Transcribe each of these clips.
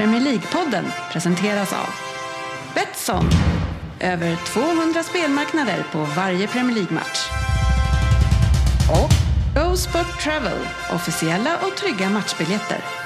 Premier League-podden presenteras av Betsson. Över 200 spelmarknader på varje Premier League-match. Och Go Sport Travel. Officiella och trygga matchbiljetter.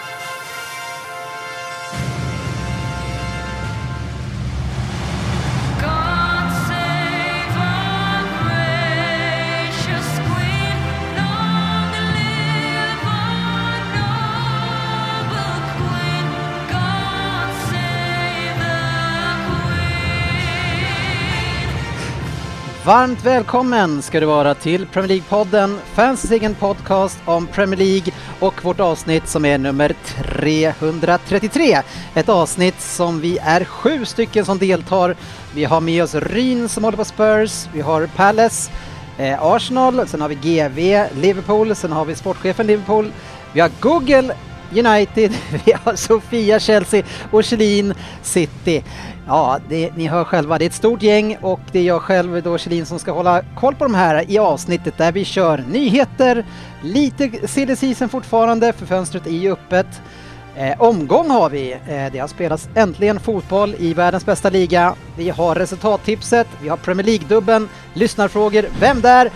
Varmt välkommen ska du vara till Premier League-podden, fansens egen podcast om Premier League och vårt avsnitt som är nummer 333. Ett avsnitt som vi är sju stycken som deltar. Vi har med oss Ryn som håller på Spurs, vi har Palace, eh, Arsenal, sen har vi GV, Liverpool, sen har vi sportchefen Liverpool, vi har Google United, vi har Sofia, Chelsea och Kjellin City. Ja, det, ni hör själva, det är ett stort gäng och det är jag själv då Kjellin som ska hålla koll på de här i avsnittet där vi kör nyheter, lite silly season fortfarande för fönstret är ju öppet. Eh, omgång har vi. Eh, det har spelats äntligen fotboll i världens bästa liga. Vi har resultattipset, vi har Premier League-dubben, lyssnarfrågor, vem där?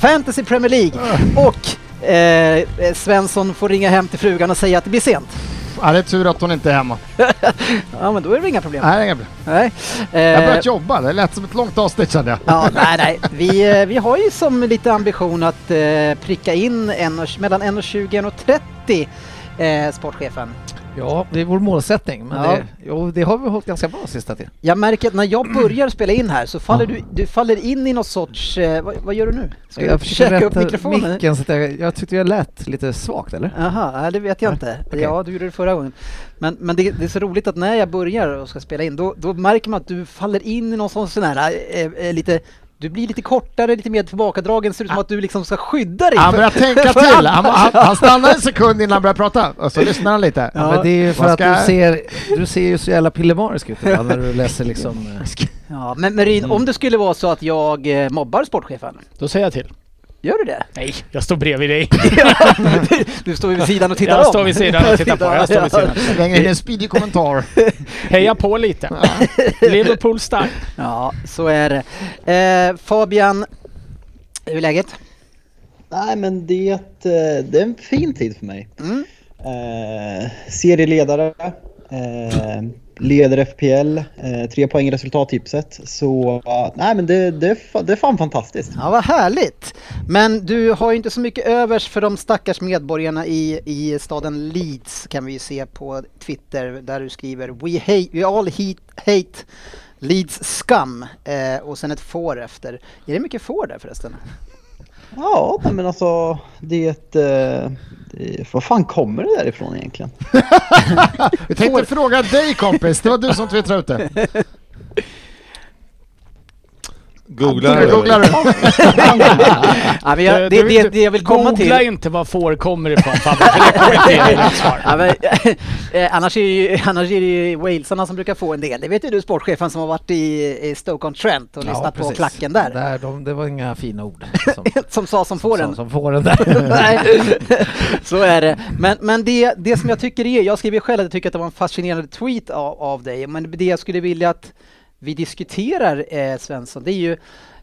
Fantasy Premier League och eh, Svensson får ringa hem till frugan och säga att det blir sent. Ja, det är tur att hon inte är hemma. Ja men då är det inga problem. Nej, inga problem. Nej. Jag har Eh, börjat jobba, det lät som ett långt avsnitt kände jag. Ja, nej, nej. Vi, eh, vi har ju som lite ambition att eh, pricka in en, och- mellan 1,20 och 1,30 eh, sportchefen. Ja, det är vår målsättning. Men Ja. det, jo, det har vi hållit ganska bra sista tiden. Jag märker att när jag börjar spela in här så faller du, du faller in i någon sorts... Eh, vad, vad gör du nu? Ska du jag försöker käka upp mikrofonen? micken så jag, jag tyckte jag lät lite svagt eller? Jaha, det vet jag inte. okej. Ja, du gjorde det förra gången. Men, men det, det är så roligt att när jag börjar och ska spela in, då, då märker man att du faller in i någon sån sån här, eh, eh, lite, du blir lite kortare, lite mer tillbakadragen, ser ut som att du liksom ska skydda dig. Han för- börjar tänka för till. Han, han, han stannar en sekund innan han börjar prata och så lyssnar han lite. Ja, men det är ju för Vad att ska du ser, du ser ju så jävla pillemarisk ut ibland när du läser liksom... eh, Ja, men Merin, Mm. om det skulle vara så att jag eh, mobbar sportchefen, Då säger jag till. Gör du det? Nej, jag står bredvid dig. du står vid sidan och tittar Jag om. står vid sidan och tittar på. Jag står vid sidan. Slänger in en speedy kommentar. Heja på lite. Liverpool stark. Ja, så är det. Eh, Fabian, hur är läget? Nej men det, eh, det är en fin tid för mig. Mm. Eh, serieledare, eh, leder FPL, eh, tre poäng i resultattipset. Så uh, nej men det, det, är det är fan fantastiskt. Ja, vad härligt! Men du har ju inte så mycket övers för de stackars medborgarna i, i staden Leeds kan vi ju se på Twitter där du skriver We, hate, we all hate, hate Leeds scum eh, och sen ett får efter. Är det mycket får där förresten? Ja men alltså det är ett... Eh, vad fan kommer det därifrån egentligen? Vi tänkte fråga dig kompis, det var du som twittrade ut det. Googla Du googlar du. Ja, men jag, det, Du- det, du- det jag vill komma till... Googla inte var får kommer ifrån Fabbe, för det kommer inte ge rätt svar. Ja, men, eh, annars, är det ju, annars är det ju walesarna som brukar få en del. Det vet ju du sportchefen som har varit i, i Stoke-on-Trent och lyssnat på precis. klacken där. där de, det var inga fina ord. Som, Som sa som fåren. Som, som fåren där. Nej, så är det. Men, men det, det som jag tycker är, jag skriver själv att jag tycker att det var en fascinerande tweet av, av dig, men det jag skulle vilja att vi diskuterar eh, Svensson, det är ju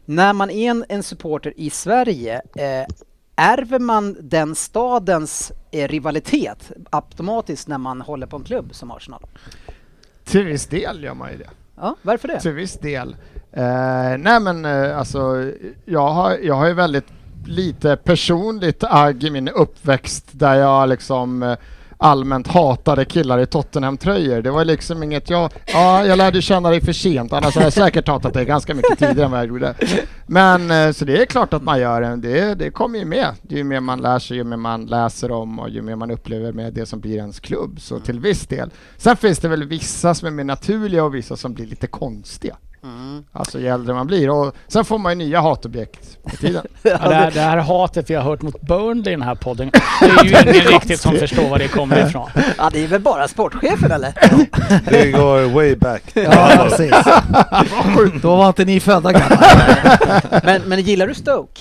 när man är en, en supporter i Sverige, eh, ärver man den stadens eh, rivalitet automatiskt när man håller på en klubb som Arsenal? Till viss del gör man ju det. Ja, varför det? Till viss del. Eh, nej men eh, alltså, jag har, jag har ju väldigt lite personligt agg i min uppväxt där jag liksom eh, allmänt hatade killar i Tottenham-tröjor. Det var liksom inget jag... Ja, jag lärde känna dig för sent, annars hade jag säkert hatat dig ganska mycket tidigare än vad jag gjorde. Men eh, så det är klart att man gör det. Det, det kommer ju med. Ju mer man lär sig, ju mer man läser om och ju mer man upplever med det som blir ens klubb. Så till viss del. Sen finns det väl vissa som är mer naturliga och vissa som blir lite konstiga. Mm. Alltså ju äldre man blir. Och sen får man ju nya hatobjekt med tiden. Ja, det, här, det här hatet vi har hört mot Burnley i den här podden, det är ju ingen riktigt som förstår var det kommer ifrån. Ja, det är väl bara sportchefen eller? Det går way back. ja, precis. Då var inte ni födda grabbar. Men, men gillar du Stoke?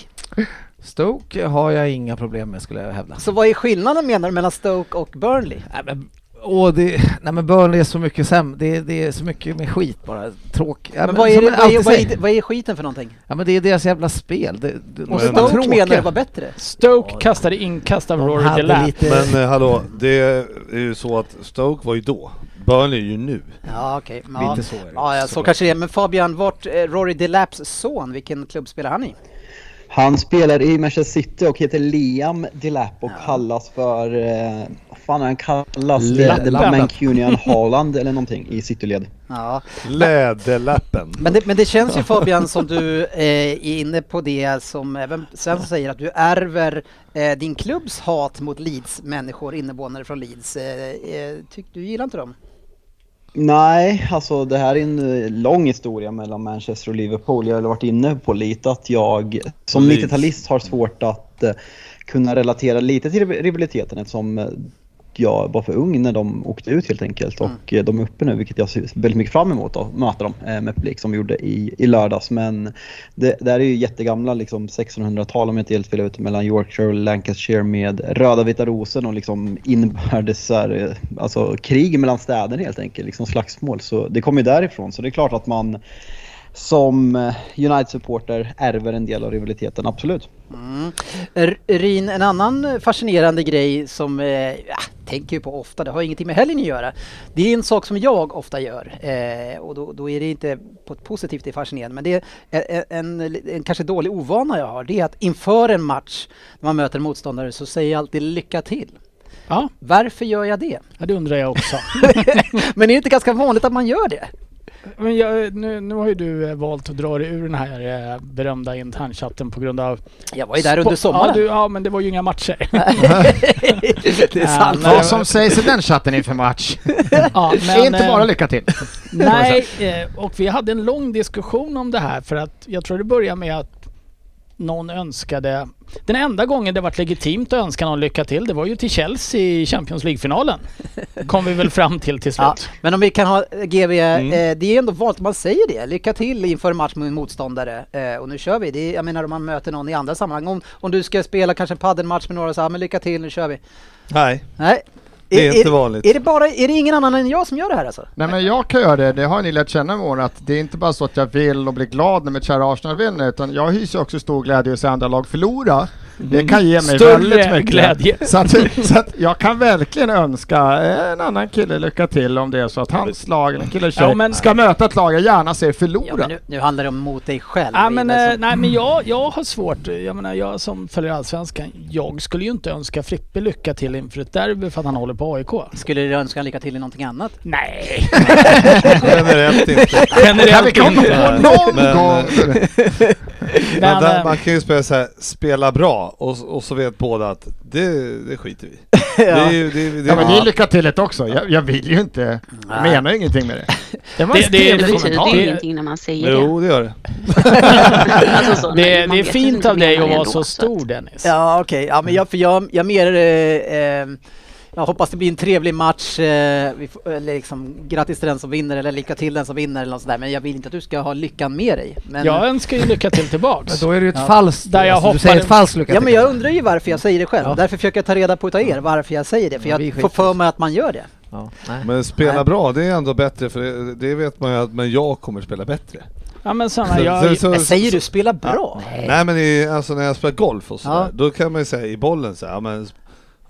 Stoke har jag inga problem med skulle jag hävda. Så vad är skillnaden menar du mellan Stoke och Burnley? Nej, men Och det, nej men Burnley är så mycket sämre, det, det är så mycket med skit bara. Tråk. Ja, Men vad är, det, vad, är, vad, är, vad är skiten för någonting? Ja men det är deras jävla spel. Det, det, Och Men- Stoke tråkiga. menar det var bättre. Stoke kastade inkast av Rory Delap. lite... Men eh, hallå, det är ju så att Stoke var ju då. Burnley är ju nu. Ja okej. Ja. Lite så är det. Ja, ja, så såklart. kanske det är. Men Fabian, vart eh, Rory Delaps son, vilken klubb spelar han i? Han spelar i Manchester City och heter Liam Delap och kallas för... Eh, fan är han kallas? Lappen. The Mancunian Haaland eller någonting i Cityled. Ja. Läderlappen. Men det, men det känns ju Fabian som du eh, är inne på det som även Svensson säger att du ärver eh, din klubbs hat mot Leeds människor, invånare från Leeds. Eh, eh, tyck, du gillar inte dem? Nej, alltså det här är en eh, lång historia mellan Manchester och Liverpool. Jag har varit inne på lite att jag som Leeds. 90-talist har svårt att eh, kunna relatera lite till rivaliteten eftersom jag var för ung när de åkte ut helt enkelt och eh, de är uppe nu vilket jag ser väldigt mycket fram emot att möta dem eh, med publik som vi gjorde i, i lördags. Men det, det här är ju jättegamla liksom 1600-tal om jag inte helt fel ut mellan Yorkshire och Lancashire med röda vita rosen och liksom inbördes här, eh, alltså krig mellan städer helt enkelt, liksom slagsmål. Så det kommer ju därifrån så det är klart att man som United-supporter ärver en del av rivaliteten, absolut. Mm. Rin, en annan fascinerande grej som eh, ja, tänker på ofta, det har ingenting med helgen att göra. Det är en sak som jag ofta gör eh, och då, då är det inte på ett positivt det är fascinerande men det är en, en, en kanske dålig ovana jag har. Det är att inför en match när man möter en motståndare så säger jag alltid lycka till. Ja, Varför gör jag det? ja, det undrar jag också. men är det inte ganska vanligt att man gör det? Men jag, nu, nu har ju du eh, valt att dra dig ur den här eh, berömda internchatten på grund av... Jag var ju där under sommaren. Ja, du, ja, men det var ju inga matcher. det är sant. Nej, Vad som sägs i den chatten inför match. ja, Det är inte eh, bara lycka till. Nej, och vi hade en lång diskussion om det här för att jag tror det började med att någon önskade... Den enda gången det varit legitimt att önska någon lycka till det var ju till Chelsea i Champions League-finalen. Kom vi väl fram till till Ja, slut. men om vi kan ha eh, GV, Mm. eh, det är ändå vanligt att man säger det. Lycka till inför match med en motståndare. Eh, och nu kör vi. Det är, jag menar om man möter någon i andra sammanhang. Om, om du ska spela kanske en paddelmatch med några så här, men lycka till, nu kör vi. Nej, Nej. Det är inte vanligt. Är det bara, är det ingen annan än jag som gör det här alltså? Nej men jag kan göra det, det har ni lärt känna med åren, att det är inte bara så att jag vill och blir glad när mitt kära Arsenal vinner, utan jag hyser också stor glädje att se andra lag förlora. Det kan ge mig Större väldigt mycket glädje. Så att, så att jag kan verkligen önska en annan kille lycka till om det är så att hans lag, eller kille tjej, Ja, men- ska möta ett lag jag gärna ser Ja, förlora. men nu, nu handlar det om mot dig själv. Ja, men, eh, nej, men jag, jag har svårt. Jag menar, jag som följer Allsvenskan. Jag skulle ju inte önska Frippe lycka till inför ett derby för att han håller på AIK. Skulle du önska lycka till i någonting annat? Nej, Generellt inte. Kan vi generellt komma inte. på någon Men, gång? Men Men, där, eh, man kan ju spela så här, spela bra och, och så vet båda att det, det skiter vi i. Det är ju, det, det, Ja men det är lycka till också, jag, jag vill ju inte, jag menar ju ingenting med det. Det var Det- en det- det Det betyder kommentar. ju Det- ingenting när man säger det. Jo, det gör det. Alltså så, det, man det är vet fint inte av dig att det vara ändå, så stor Dennis. Ja okej, ja, men jag, för jag, jag mer... Eh, eh, jag hoppas det blir en trevlig match. Eh, vi får, eller liksom, grattis till den som vinner eller lycka till den som vinner eller något sådär. Men jag vill inte att du ska ha lyckan med dig. Men, Jag önskar ju lycka till tillbaks. Då är det ju ett Ja. falskt... Där jag alltså, du säger ett falskt lycka ja till. men jag undrar ju varför jag säger det själv. Ja. Därför försöker jag ta reda på utav er varför jag säger det. För Ja, jag får för mig att man gör det. Ja, nej. Men spela Nej. bra, det är ändå bättre för det, det vet man ju att men jag kommer spela bättre. Ja men Så- jag, så- Men säger du spela bra? Nej men i, alltså när jag spelar golf och sådär, Ja. då kan man ju säga i bollen så här, ja men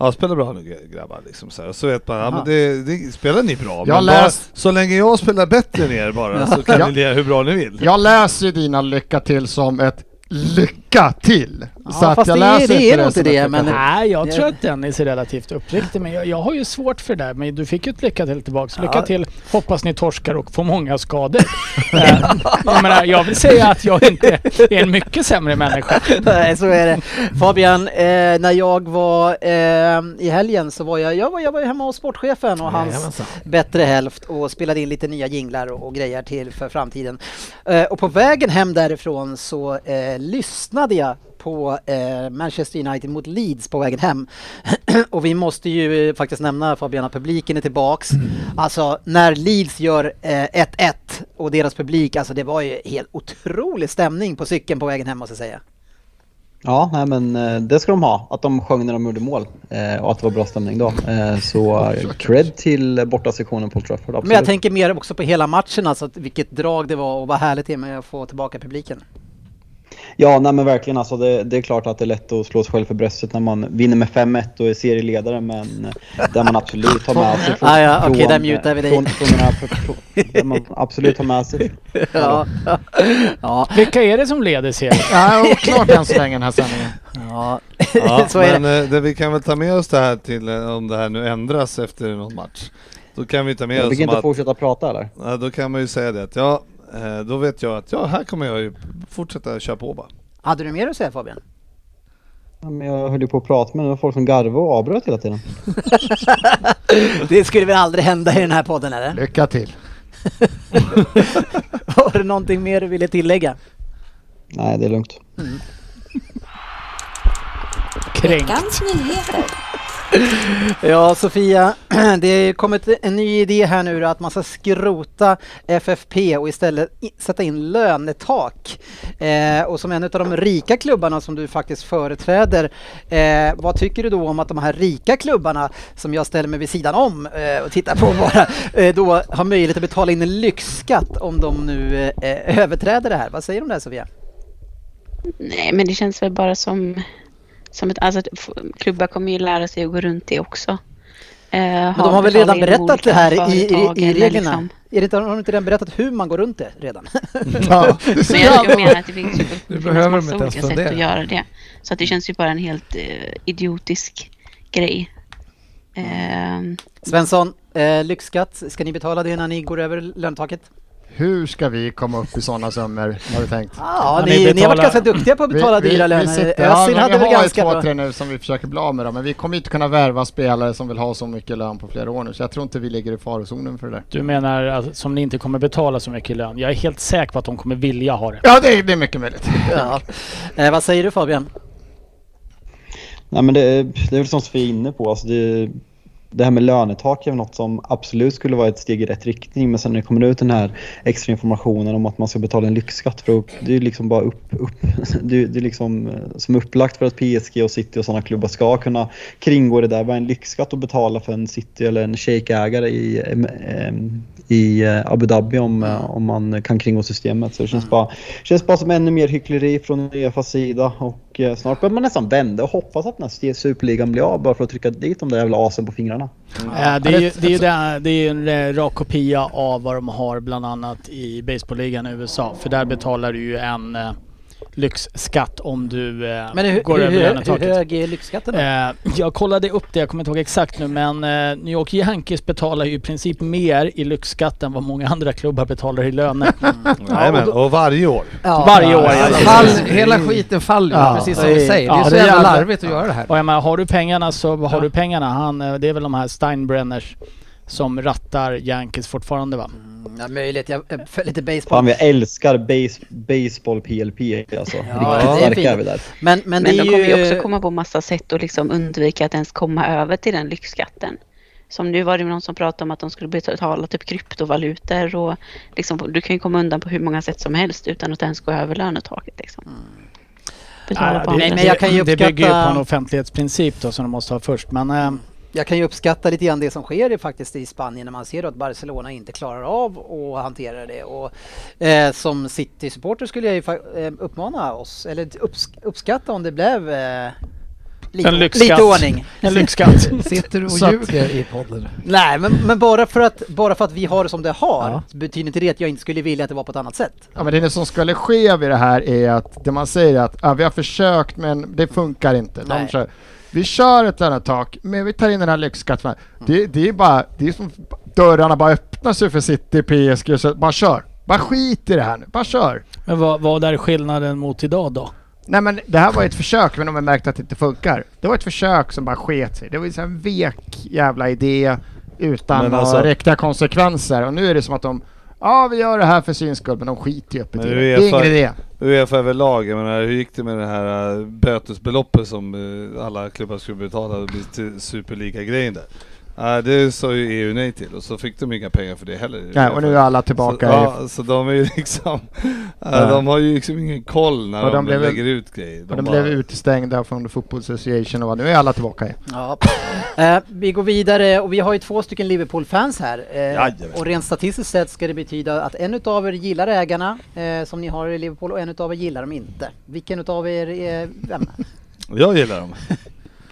Ja, spela bra nu grabbar liksom så, här. så vet man, ja men det, det spelar ni bra. Jag men läst- bara, så länge jag spelar bättre än er bara så kan ni lira hur bra ni vill. Jag läser ju dina lycka till som ett lycka till. Ja, så fast jag det läser det är nog inte det, men-. Nej, jag Det- tror att Dennis är relativt uppriktig men jag, jag har ju svårt för det där. Men du fick ju ett lycka till tillbaks. Lycka Ja. till. Hoppas ni torskar och får många skador. Eh, jag, menar, jag vill säga att jag inte är en mycket sämre människa. Nej, så är det. Fabian, eh, när jag var eh, i helgen så var jag, jag var, jag var hemma hos sportchefen och hans Jajamensan. bättre hälft och spelade in lite nya jinglar och, och grejer till för framtiden. Eh, och på vägen hem därifrån så eh, lyssnade jag på eh, Manchester United mot Leeds på vägen hem. och vi måste ju eh, faktiskt nämna Fabian att publiken är tillbaks. Alltså när Leeds gör eh, 1-1 och deras publik, alltså det var ju helt otrolig stämning på cykeln på vägen hem måste jag säga. Ja, nej, men eh, det ska de ha. Att de sjöng när de gjorde mål eh, och att det var bra stämning då. Eh, så eh, cred till bortasektionen på Trafford. Absolut. Men jag tänker mer också på hela matchen, alltså vilket drag det var och vad härligt det är med att få tillbaka publiken. Ja, nej, men verkligen. Alltså, det, det är klart att det är lätt att slå sig själv för bröstet när man vinner med 5-1 och är serieledare, men eh, där man absolut har med sig... Ah, ja, okej, där från- mutar vi dig. Från, från den här, från, där man absolut har med sig. Ja, ja, Vilka är det som leder serien? Ja, oklart än så länge den här sändningen. ja. Ja, så är men det. eh, det, vi kan väl ta med oss det här till eh, om det här nu ändras efter någon match. Då kan vi ta med Jag oss fick som inte att, fortsätta prata eller? ja, då kan man ju säga det att ja, då vet jag att ja, här kommer jag ju fortsätta köra på bara. Hade du mer att säga Fabian? Ja, men jag höll ju på att prata med det var folk som garvade och avbröt hela tiden. Det skulle väl aldrig hända i den här podden eller? Lycka till. Var det någonting mer du ville tillägga? Nej, det är lugnt. Kränkt. Veckans nyheter. Ja, Sofia, det har ju kommit en ny idé här nu då, att man ska skrota FFP och istället sätta in lönetak. Eh, och som en av de rika klubbarna som du faktiskt företräder, eh, vad tycker du då om att de här rika klubbarna som jag ställer mig vid sidan om eh, och tittar på bara, eh, då har möjlighet att betala in en lyxskatt om de nu eh, överträder det här? Vad säger du om det här Sofia? Nej, men det känns väl bara som, som ett... Alltså, klubbar kommer ju lära sig att gå runt det också. Eh, Men de har väl redan berättat det här i, i, i reglerna? Liksom. Är det inte, har de inte redan berättat hur man går runt det redan? Ja. Men jag, jag menar att det finns, det behöver massa inte olika sätt att göra det. Så att det känns ju bara en helt eh, idiotisk grej. Eh, Svensson, eh, lyxskatt, ska ni betala det när ni går över lönetaket? Hur ska vi komma upp i sådana summor har vi tänkt? Ja, ni ni, ni har varit ganska duktiga på att betala dyra löner. sitter, ja, Özil hade vi väl har ganska ju två, bra... tre nu som vi försöker bli av med dem, men vi kommer inte kunna värva spelare som vill ha så mycket lön på flera år nu, så jag tror inte vi ligger i farozonen för det där. Du menar att som ni inte kommer betala så mycket lön? Jag är helt säker på att de kommer vilja ha det. Ja, det, är- det är mycket möjligt. Ja. Eh, vad säger du Fabian? Nej men det, är- det är väl som vi är inne på. Alltså det, det här med lönetak är något som absolut skulle vara ett steg i rätt riktning. Men sen när det kommer ut den här extra informationen om att man ska betala en lyxskatt. För att, det är liksom bara upp, upp, det, är- det är liksom eh, som upplagt för att PSG och City och sådana klubbar ska kunna kringgå det där. Vad är en lyxskatt att betala för en City eller en shejkägare i, i eh, Abu Dhabi om, eh, om man kan kringgå systemet. Så det känns, bara, känns bara som ännu mer hyckleri från Uefas sida. Och snart börjar man nästan vända och hoppas att nästa superligan blir av bara för att trycka dit de där jävla asen på fingrarna. Eh, det är ju det är, ju det, det är ju en eh, rak kopia av vad de har bland annat i baseballligan i USA. För där betalar du ju en eh, lyxskatt om du eh, Men hur, går hur, över hur, hur lönetaket. hög är lyxskatten då? Eh, jag kollade upp det, jag kommer inte ihåg exakt nu men eh, New York Yankees betalar ju i princip mer i lyxskatt än vad många andra klubbar betalar i löner. Jajamän, och varje år. Ja. Varje år. Ja, Fall, hela skiten faller Ja. precis som vi säger. Ja, det är så det är jävla jävla- larvigt att göra det här. Och jag menar, har du pengarna så har Ja. du pengarna. Han, eh, det är väl de här Steinbrenners som rattar Yankees fortfarande va? Mm, ja, möjligt. Jag jag följer lite Fan, baseball. vi älskar base, baseball PLP alltså. Ja, Riktigt det är starka är vi där. Men, men, men det de är kommer ju också komma på massa sätt att liksom undvika att ens komma över till den lyxskatten. Som nu var det någon som pratade om att de skulle betala typ kryptovalutor och liksom, du kan ju komma undan på hur många sätt som helst utan att ens gå över lönetaket. Liksom. Betala Nej, på det, men jag kan ju det bygger ju på uppskatta- en offentlighetsprincip då som de måste ha först. Men eh, Jag kan ju uppskatta lite grann det som sker faktiskt i Spanien när man ser att Barcelona inte klarar av att hantera det. Och, eh, som City-supporter skulle jag ju eh, uppmana oss, eller upps- uppskatta om det blev eh, lite, En lyxskatt. lite ordning. en lyxskatt. Sitter du och ljuger i podden? Nej, men, men bara, för att, bara för att vi har det som det har Ja. betyder inte det att jag inte skulle vilja att det var på ett annat sätt. Ja, men det som skulle ske vid det här är att det man säger är att ja, vi har försökt men det funkar inte. Nej. De vi kör ett lönetak men vi tar in den här lyxskatten. Det, det är bara, det är som dörrarna bara öppnar sig för City, PSG, så bara kör. Bara skit i det här nu, bara kör. Men vad, vad är skillnaden mot idag då? Nej men det här var ett försök men de har märkt att det inte funkar. Det var ett försök som bara sket sig. Det var en vek jävla idé utan alltså- riktiga konsekvenser och nu är det som att de Ja vi gör det här för syns skull men de skiter ju Men i det det. är ingen idé. Uefa överlag, jag menar hur gick det med det här äh, bötesbeloppet som äh, alla klubbar skulle betala till Superliga-grejen där? Nej, det sa ju EU nej till och så fick de inga pengar för det heller. Nej, och nu är alla tillbaka så, i- ja, så de är ju liksom, Ja. de har ju liksom ingen koll när Och de, de blev- lägger ut grejer. Och de blev utestängda från Football Association och vad- nu är alla tillbaka i. Ja. Eh, vi går vidare och vi har ju två stycken Liverpool-fans här. Eh, och rent statistiskt sett ska det betyda att en utav er gillar ägarna eh, som ni har i Liverpool och en utav er gillar dem inte. Vilken utav er är vem? Jag gillar dem.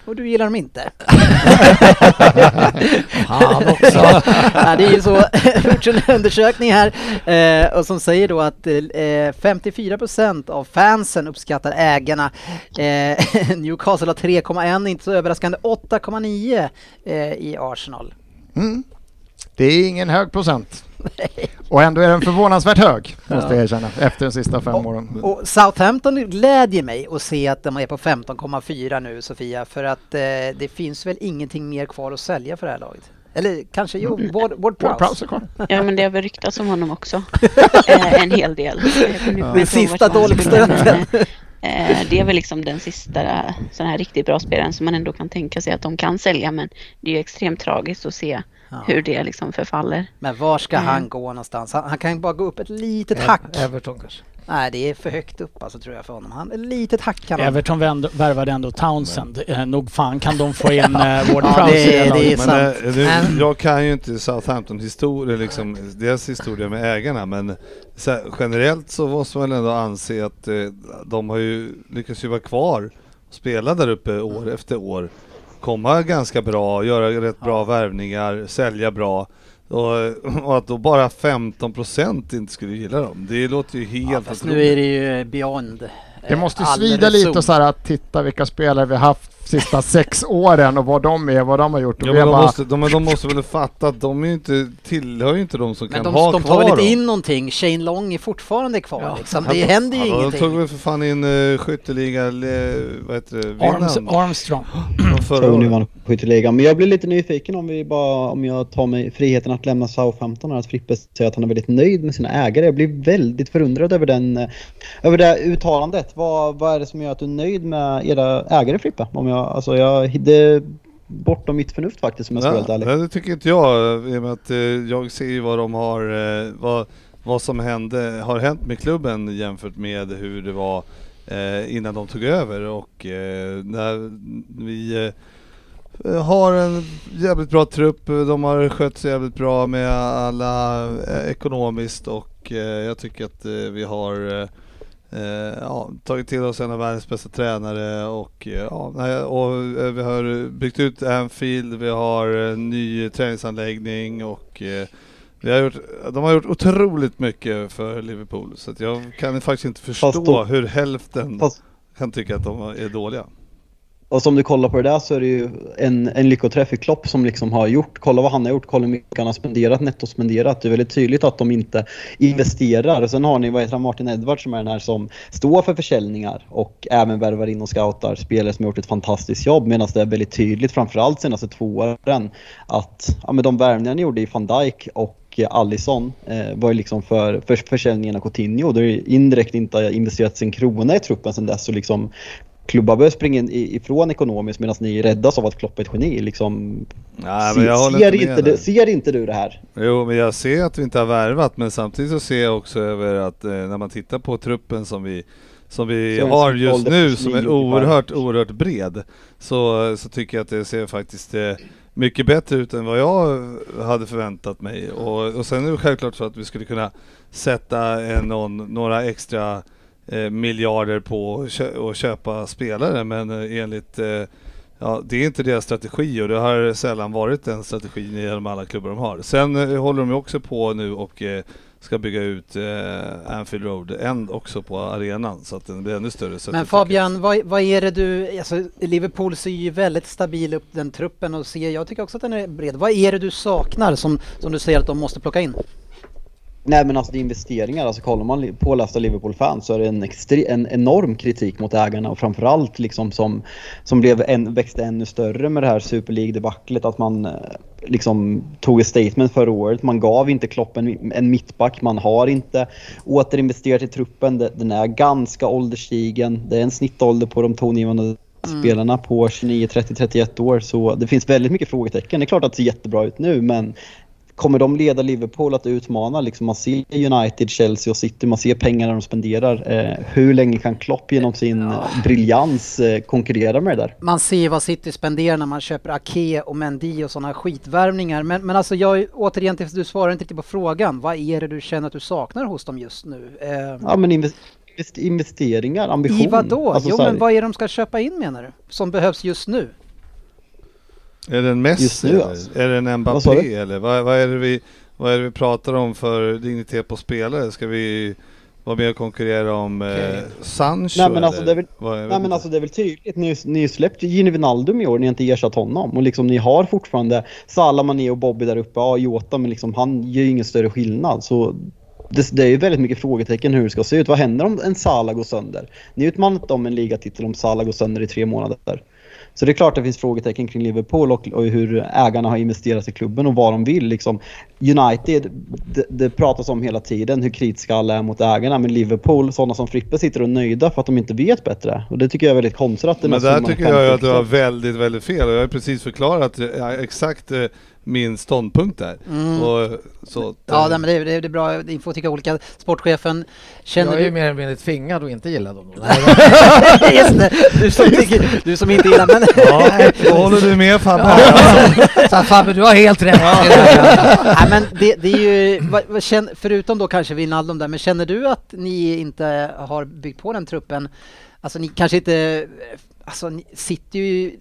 Och du gillar dem inte? Fan också. ja, det är ju så, gjorts en undersökning här eh, och som säger då att eh, 54% av fansen uppskattar ägarna. Eh, Newcastle har 3,1, inte så överraskande 8,9 eh, i Arsenal. Mm. Det är ingen hög procent. Och ändå är den förvånansvärt hög, måste jag erkänna, efter de sista fem åren. Och Southampton glädjer mig att se att de är på 15,4 nu Sofia för att eh, det finns väl ingenting mer kvar att sälja för det här laget. Eller kanske jo, Mm. Ward, Prowse. Ja men det har väl ryktats om honom också. eh, en hel del. Inte Den sista men, studenten. eh, Det är väl liksom den sista sån här riktigt bra spelaren som man ändå kan tänka sig att de kan sälja men det är ju extremt tragiskt att se Ja. hur det liksom förfaller. Men var ska Mm. han gå någonstans? Han, han kan ju bara gå upp ett litet hack. Everton kanske. Nej, det är för högt upp alltså tror jag för honom. Han, ett litet hack kan han. Everton vänd, värvade ändå Townsend. Eh, nog fan kan de få in eh, Ward Ja, Prowse det- i det det är. Men, sant. eh, nu, Men- jag kan ju inte Southampton historia, liksom, deras historia med ägarna men så här, generellt så måste man ändå anse att eh, de har ju lyckats ju vara kvar och spela där uppe år efter år. Komma ganska bra, göra rätt bra värvningar, sälja bra. Och, och att då bara 15% inte skulle gilla dem, det låter ju helt Ja, fast nu är det ju beyond. Det måste all svida lite så här att titta vilka spelare vi haft sista sex åren och vad de är, vad de har gjort. Och Ja, vi men de, bara, måste, de, de måste väl fatta att de är ju inte, tillhör ju inte de som Men kan de, ha de kvar tar väl inte in någonting? Shane Long är fortfarande kvar Ja. liksom. Det händer ju Ja, De ingenting. tog väl för fan in uh, skytteliga, le, vad heter det, Arms, Armstrong. Tony året. vann skytteligan. Men jag blir lite nyfiken om vi bara, om jag tar mig friheten att lämna Southampton. Att Frippe säger att han är väldigt nöjd med sina ägare. Jag blir väldigt förundrad över, den, eh, över det här uttalandet. Vad, vad är det som gör att du är nöjd med era ägare Frippe? Om jag, alltså jag, det bortom mitt förnuft faktiskt om jag ska vara helt ärlig. nej, det tycker inte jag, i och med att eh, jag ser ju vad de har, eh, vad, vad som hände, har hänt med klubben jämfört med hur det var eh, innan de tog över och när vi har en jävligt bra trupp, de har skött sig jävligt bra med alla ekonomiskt och jag tycker att vi har ja, tagit till oss en av världens bästa tränare och, eh, ja, och eh, vi har byggt ut Anfield, vi har en ny träningsanläggning och eh, vi har gjort, de har gjort otroligt mycket för Liverpool så jag kan faktiskt inte förstå då- hur hälften Fast, kan tycka att de är dåliga och som du kollar på det där så är det ju en, en lyckoträff i Klopp som liksom har gjort. Kolla vad han har gjort, kolla hur mycket han har spenderat, nettospenderat. Det är väldigt tydligt att de inte investerar. Sen har ni vad heter han, Martin Edwards som är den här som står för försäljningar och även värvar in och scoutar spelare som har gjort ett fantastiskt jobb. Medan det är väldigt tydligt, framförallt senaste två åren, att ja, men de värvningar ni gjorde i van Dijk och Allison eh, var ju liksom för, för försäljningen av Coutinho. Det det indirekt inte investerat investerats en krona i truppen sedan dess. Och liksom, klubbar börjar springa ifrån ekonomiskt medan ni räddas av att Klopp är ett geni. Liksom, Nej, men jag håller ser, inte du, ser inte du det här? Jo, men jag ser att vi inte har värvat, men samtidigt så ser jag också över att eh, när man tittar på truppen som vi som vi det har som just nu, som är oerhört, oerhört bred, så, så tycker jag att det ser faktiskt eh, mycket bättre ut än vad jag hade förväntat mig. Och, och sen är det självklart så att vi skulle kunna sätta eh, någon, några extra eh, miljarder på att kö- att köpa spelare, men eh, enligt eh, Ja, det är inte deras strategi och det har sällan varit den strategin i de alla klubbar de har. Sen eh, håller de ju också på nu och eh, ska bygga ut eh, Anfield Road än också på arenan så att den blir ännu större. Men Fabian, vad, vad är det du, alltså Liverpool ser ju väldigt stabil upp den truppen och ser, jag tycker också att den är bred. Vad är det du saknar som, som du säger att de måste plocka in? Nej men alltså det är investeringar. Alltså kollar man pålästa Liverpool-fans så är det en, extre- en enorm kritik mot ägarna och framförallt liksom som, som blev en, växte ännu större med det här Super League-debaclet att man eh, liksom tog ett statement förra året. Man gav inte Klopp en, en mittback. Man har inte återinvesterat i truppen. Den är ganska ålderstigen. Det är en snittålder på de tongivande spelarna på 29, 30, 31 år. Så det finns väldigt mycket frågetecken. Det är klart att det ser jättebra ut nu men kommer de leda Liverpool att utmana? Liksom man ser United, Chelsea och City, man ser pengarna de spenderar. Eh, hur länge kan Klopp genom sin ja. briljans eh, konkurrera med det där? Man ser vad City spenderar när man köper Ake och Mendy och sådana skitvärvningar. Men, men alltså jag, återigen, du svarar inte riktigt på frågan. Vad är det du känner att du saknar hos dem just nu? Eh, Ja men invest investeringar, ambition. I vad då? Alltså, jo men vad är det de ska köpa in menar du? Som behövs just nu? Är det en Messi nu, alltså. Är det en Vad Mbappé du? eller? Vad, vad, är det vi, vad är det vi pratar om för dignitet på spelare? Ska vi vara med och konkurrera om eh, Sancho Nej men alltså det väl, Vad- nej, men inte. alltså det är väl tydligt. Ni, ni släppte Gini Wijnaldum i år, ni har inte ersatt honom. Och liksom ni har fortfarande Salah, Mané och Bobby där uppe. Ja, Jota, men liksom han gör ju ingen större skillnad. Så det, det är ju väldigt mycket frågetecken hur det ska se ut. Vad händer om en Salah går sönder? Ni har utmanat om en ligatitel om Salah går sönder i tre månader. Så det är klart det finns frågetecken kring Liverpool och, och hur ägarna har investerat i klubben och vad de vill. Liksom, United, det, det pratas om hela tiden hur kritiska alla är mot ägarna. Men Liverpool, sådana som Frippe sitter och är nöjda för att de inte vet bättre. Och det tycker jag är väldigt konstigt. Att det Men där tycker jag att du har 50 väldigt, väldigt fel och jag har precis förklarat eh, exakt eh, min ståndpunkt där. Mm. Och, så, Ja, eh, nej, men det, är- det är bra, ni får tycka olika. Sportchefen, känner Jag är ju du... mer eller mindre tvingad att inte gilla dem. Just det, du som, tycker, du som inte gillar men... Ja, då håller du med Fabbe. Här, Fabbe, du har helt rätt. Nej, men det, det är ju, vad, vad känner, förutom då kanske Wijnaldum där, men känner du att ni inte har byggt på den truppen? Alltså ni kanske inte, alltså ni sitter ju,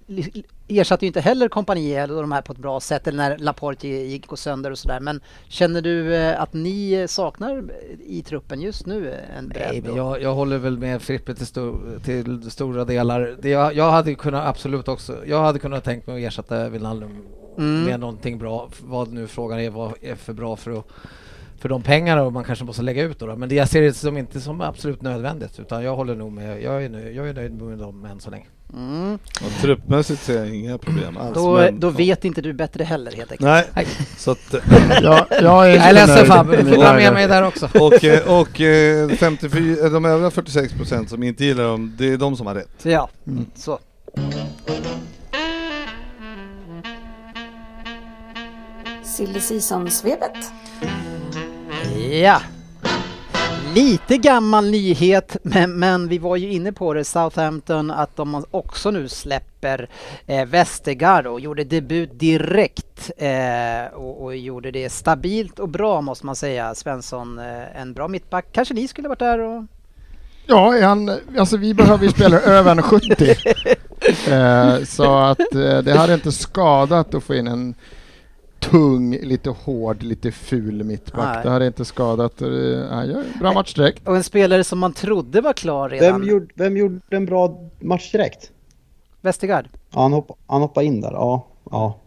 ersatte ju inte heller kompani eller de här på ett bra sätt eller när Laporte gick och sönder och sådär. Men känner du eh, att ni saknar i truppen just nu en bredd? Nej, jag, jag håller väl med Frippe till, sto- till stora delar. Det jag, jag hade kunnat absolut också, jag hade kunnat tänkt mig att ersätta Wijnaldum Mm. med någonting bra. Vad nu frågan är, vad är för bra för att för de pengarna och man kanske måste lägga ut då, då. Men det jag ser det som inte som absolut nödvändigt utan jag håller nog med, jag är nöjd, jag är nöjd med dem än så länge. Mm. Och truppmässigt ser jag inga problem alls. Då, men- då vet inte du bättre heller helt enkelt. Nej, Nej. så att... eh, Jag, jag är Jag är inte ledsen Fabbe, du med får med mig där också. Och, eh, och eh, 54, eh, de övriga 46 procent som inte gillar dem, det är de som har rätt. Ja, Mm. så. Silly Season-svepet. Ja. Lite gammal nyhet, men, men vi var ju inne på det, Southampton, att de också nu släpper eh, Vestergaard och gjorde debut direkt eh, och, och gjorde det stabilt och bra måste man säga. Svensson, eh, en bra mittback. Kanske ni skulle varit där och... Ja, han, alltså vi behöver ju spelare över 1,70. eh, så att eh, det hade inte skadat att få in en tung, lite hård, lite ful mittback. Nej. Det hade inte skadat. Eh, han gör en bra match direkt. Och en spelare som man trodde var klar redan. Vem gjorde, vem gjorde en bra match direkt? Vestergaard. Ja, han, hopp, han hoppade in där, ja. ja.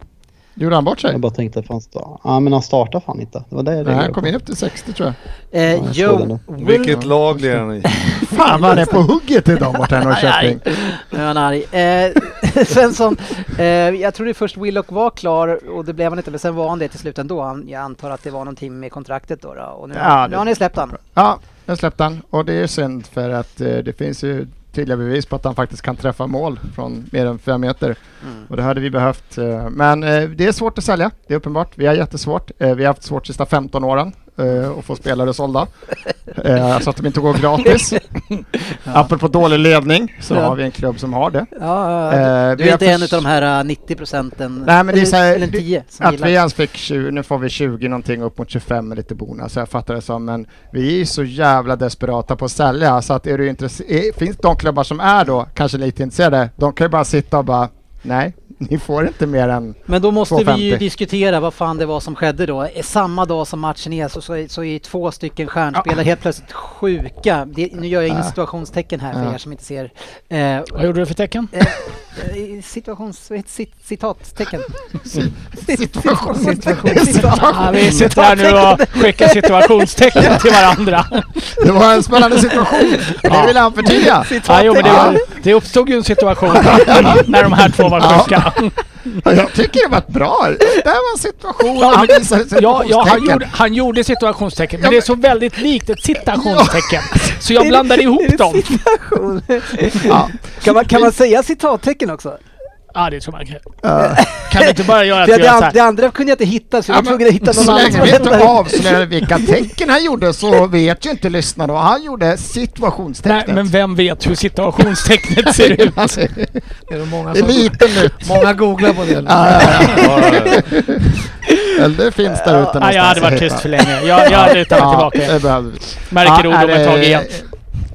Gjorde han bort sig? Jag bara tänkte, fan, sta- ja men han startade fan inte. Det var det jag Nej, han kom på. in efter 60 tror jag. Eh, jag Joe den Wil- Vilket lag leder han i? Fan vad han är på hugget idag mot Norrköping. Nu är han arg. Eh, Svensson, eh, jag trodde först Willock var klar och det blev han inte, men sen var han det till slut ändå. Han, jag antar att det var någonting med kontraktet då. då. Och nu, Ja, nu har ni släppt han. Ja, jag släppte han och det är synd för att eh, det finns ju tydliga bevis på att han faktiskt kan träffa mål från mer än fem meter. Mm. Och det hade vi behövt. eh, Men eh, det är svårt att sälja, det är uppenbart. Vi har jättesvårt. Eh, Vi har haft svårt de sista 15 åren eh, att få spelare sålda. Eh, Så att de inte går gratis. Apropå dålig ledning så Ja. har vi en klubb som har det. Ja, Eh, du, du vi är inte en av de här eh, 90 procenten. Nej, men det är så här- eller en det- 10 som Att gillar. vi ens fick 20, nu får vi 20 någonting upp mot 25 med lite bonus. Jag fattar det som, men vi är så jävla desperata på att sälja så att är du intresserad, finns de klubbar som är då kanske lite intresserade, de kan ju bara sitta och bara nej, ni får inte mer än Men då måste vi ju 250. diskutera vad fan det var som skedde då. Eh, Samma dag som matchen är så, så, är, så är två stycken stjärnspelare helt plötsligt sjuka. Det, nu gör jag in Ja. situationstecken här för Ja. er som inte ser. Eh, Vad gjorde du för tecken? eh, situations... vad heter Cit, citattecken. Situation. Ja, vi sitter här nu och skickar situationstecken till varandra. Det var en spännande situation, det vill han förtydliga. Ja, jo, men det, det uppstod ju en situation när de här två var Ja. sjuka. Ja, Jag tycker det var bra. Det var en situation. Ja, han men- Ja, ja han, gjorde, han gjorde situationstecken, men Ja, det är men- så väldigt likt ett citationstecken. Så jag blandade ihop dem. Ja. Kan man, kan man säga citattecken också? Ja, det tror man kan. Ja. Kan du inte bara göra att Det, det, så an- det andra kunde jag inte hitta så jag var tvungen att hitta någon så annan länge som vi inte avslöjar vilka tecken han gjorde så vet ju inte lyssnarna. Och han gjorde Nej, situationstecknet. men vem vet hur situationstecknet ser ut? Alltså, Det är många som... lite nytt. Många googlar på det. Eller det finns där ute Nej, jag hade varit tyst för länge. Jag, jag hade tagit tillbaka det. Märker ord om ett tag igen.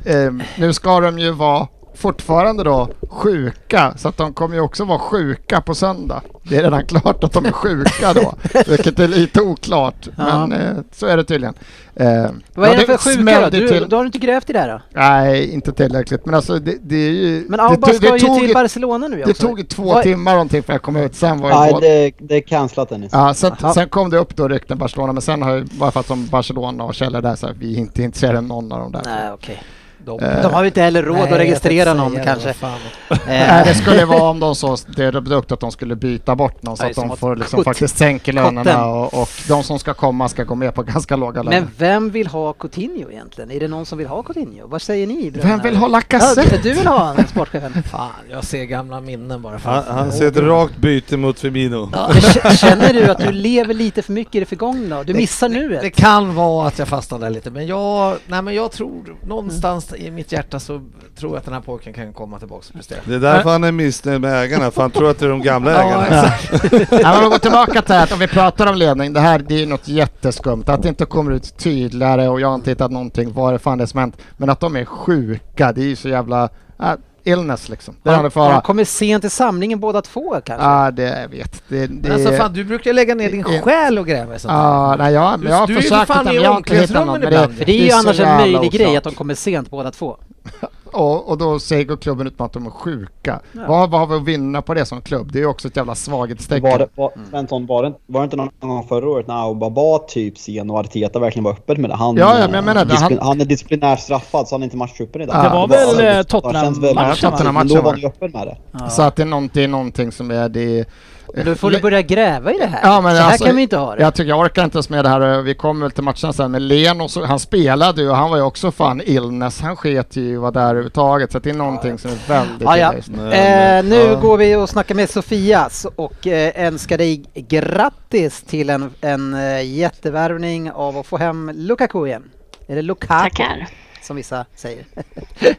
eh, nu ska de ju vara fortfarande då sjuka, så att de kommer ju också vara sjuka på söndag. Det är redan klart att de är sjuka då, vilket är lite oklart. Ja. Men eh, så är det tydligen. Eh, Vad är det för sjuka då? Du, till- då har du inte grävt i det här då? Nej, inte tillräckligt. Men alltså det, det är ju... Men det, Auba tog- ska det ju tog till ju- Barcelona nu Det också. tog ju två Vad- timmar någonting för att komma ut. Sen var Nej, det, det är cancelat Dennis. Ja, så att, sen kom det upp då rykten Barcelona, men sen har ju, bara för att som Barcelona och källor där så här, vi är inte intresserade av någon av dem där. Nej, okej. De, Eh, De har ju inte heller råd Nej, att registrera någon kanske. fan. Nej, Eh, det skulle vara om de så, det är produkt att de skulle byta bort någon så Ja, att de får liksom faktiskt sänka lönerna och, och de som ska komma ska gå med på ganska låga löner. Men vem vill ha Coutinho egentligen? Är det någon som vill ha Coutinho? Vad säger ni? bröderna? Vem vill ha Ja, Lacazette? du, du vill ha han, sportchefen? Fan, jag ser gamla minnen bara. Han, han ser ett rakt byte mot Firmino. Ja, Känner du att du lever lite för mycket i det förgångna? Du missar nuet? Det kan vara att jag fastnar där lite, men jag, nej men jag tror någonstans i mitt hjärta så tror jag att den här pojken kan komma tillbaka och prestera. Det är därför han är missnöjd med ägarna, för han tror att det är de gamla Ja, ägarna. exakt. Ja, vi går tillbaka till att om vi pratar om ledning, det här det är något jätteskumt. Att det inte kommer ut tydligare och jag har inte hittat någonting vad det fan det är som hänt. Men att de är sjuka, det är ju så jävla äh, illness liksom. Det De kommer sent till samlingen båda två kanske? Ja, det jag vet. Det, det, alltså fan, du brukar lägga ner din det- själ och gräva i sånt. Ja, nej, jag, Du- jag har du försökt hitta, i men jag har inte hittat det. För det är ju annars en möjlig grej att de kommer sent båda två. Och, och då säger klubben ut att de är sjuka. Ja. Vad, vad har vi att vinna på det som klubb? Det är ju också ett jävla svaghetstecken. Var det, var, Svensson, var det, var det inte någon gång förra året när Auba var typ sen och Arteta verkligen var öppen med det? Han, Ja, ja, men jag menar disciplin, Han- han, är disciplinärt straffad så han är inte matchtruppen idag. Det var det eh, känns väl- Ja, matchen va? Tottenham. Men då var var han ju öppen med det. Ja. Så att det är någonting, någonting som är det... Men då får du börja gräva i det här. Ja, men så här alltså, kan vi inte ha det. Jag tycker jag orkar inte ens med det här. Vi kommer väl till matchen sen. Men Leno, så, han spelade ju och han var ju också fan illness. Han sket ju vara där överhuvudtaget. Så det är någonting som är väldigt Ja, ja. Men, Eh, nu ja. går vi och snackar med Sofias och eh, önskar dig grattis till en, en eh, jättevärvning av att få hem Lukaku igen. Eller Lukaku Tackar. som vissa säger.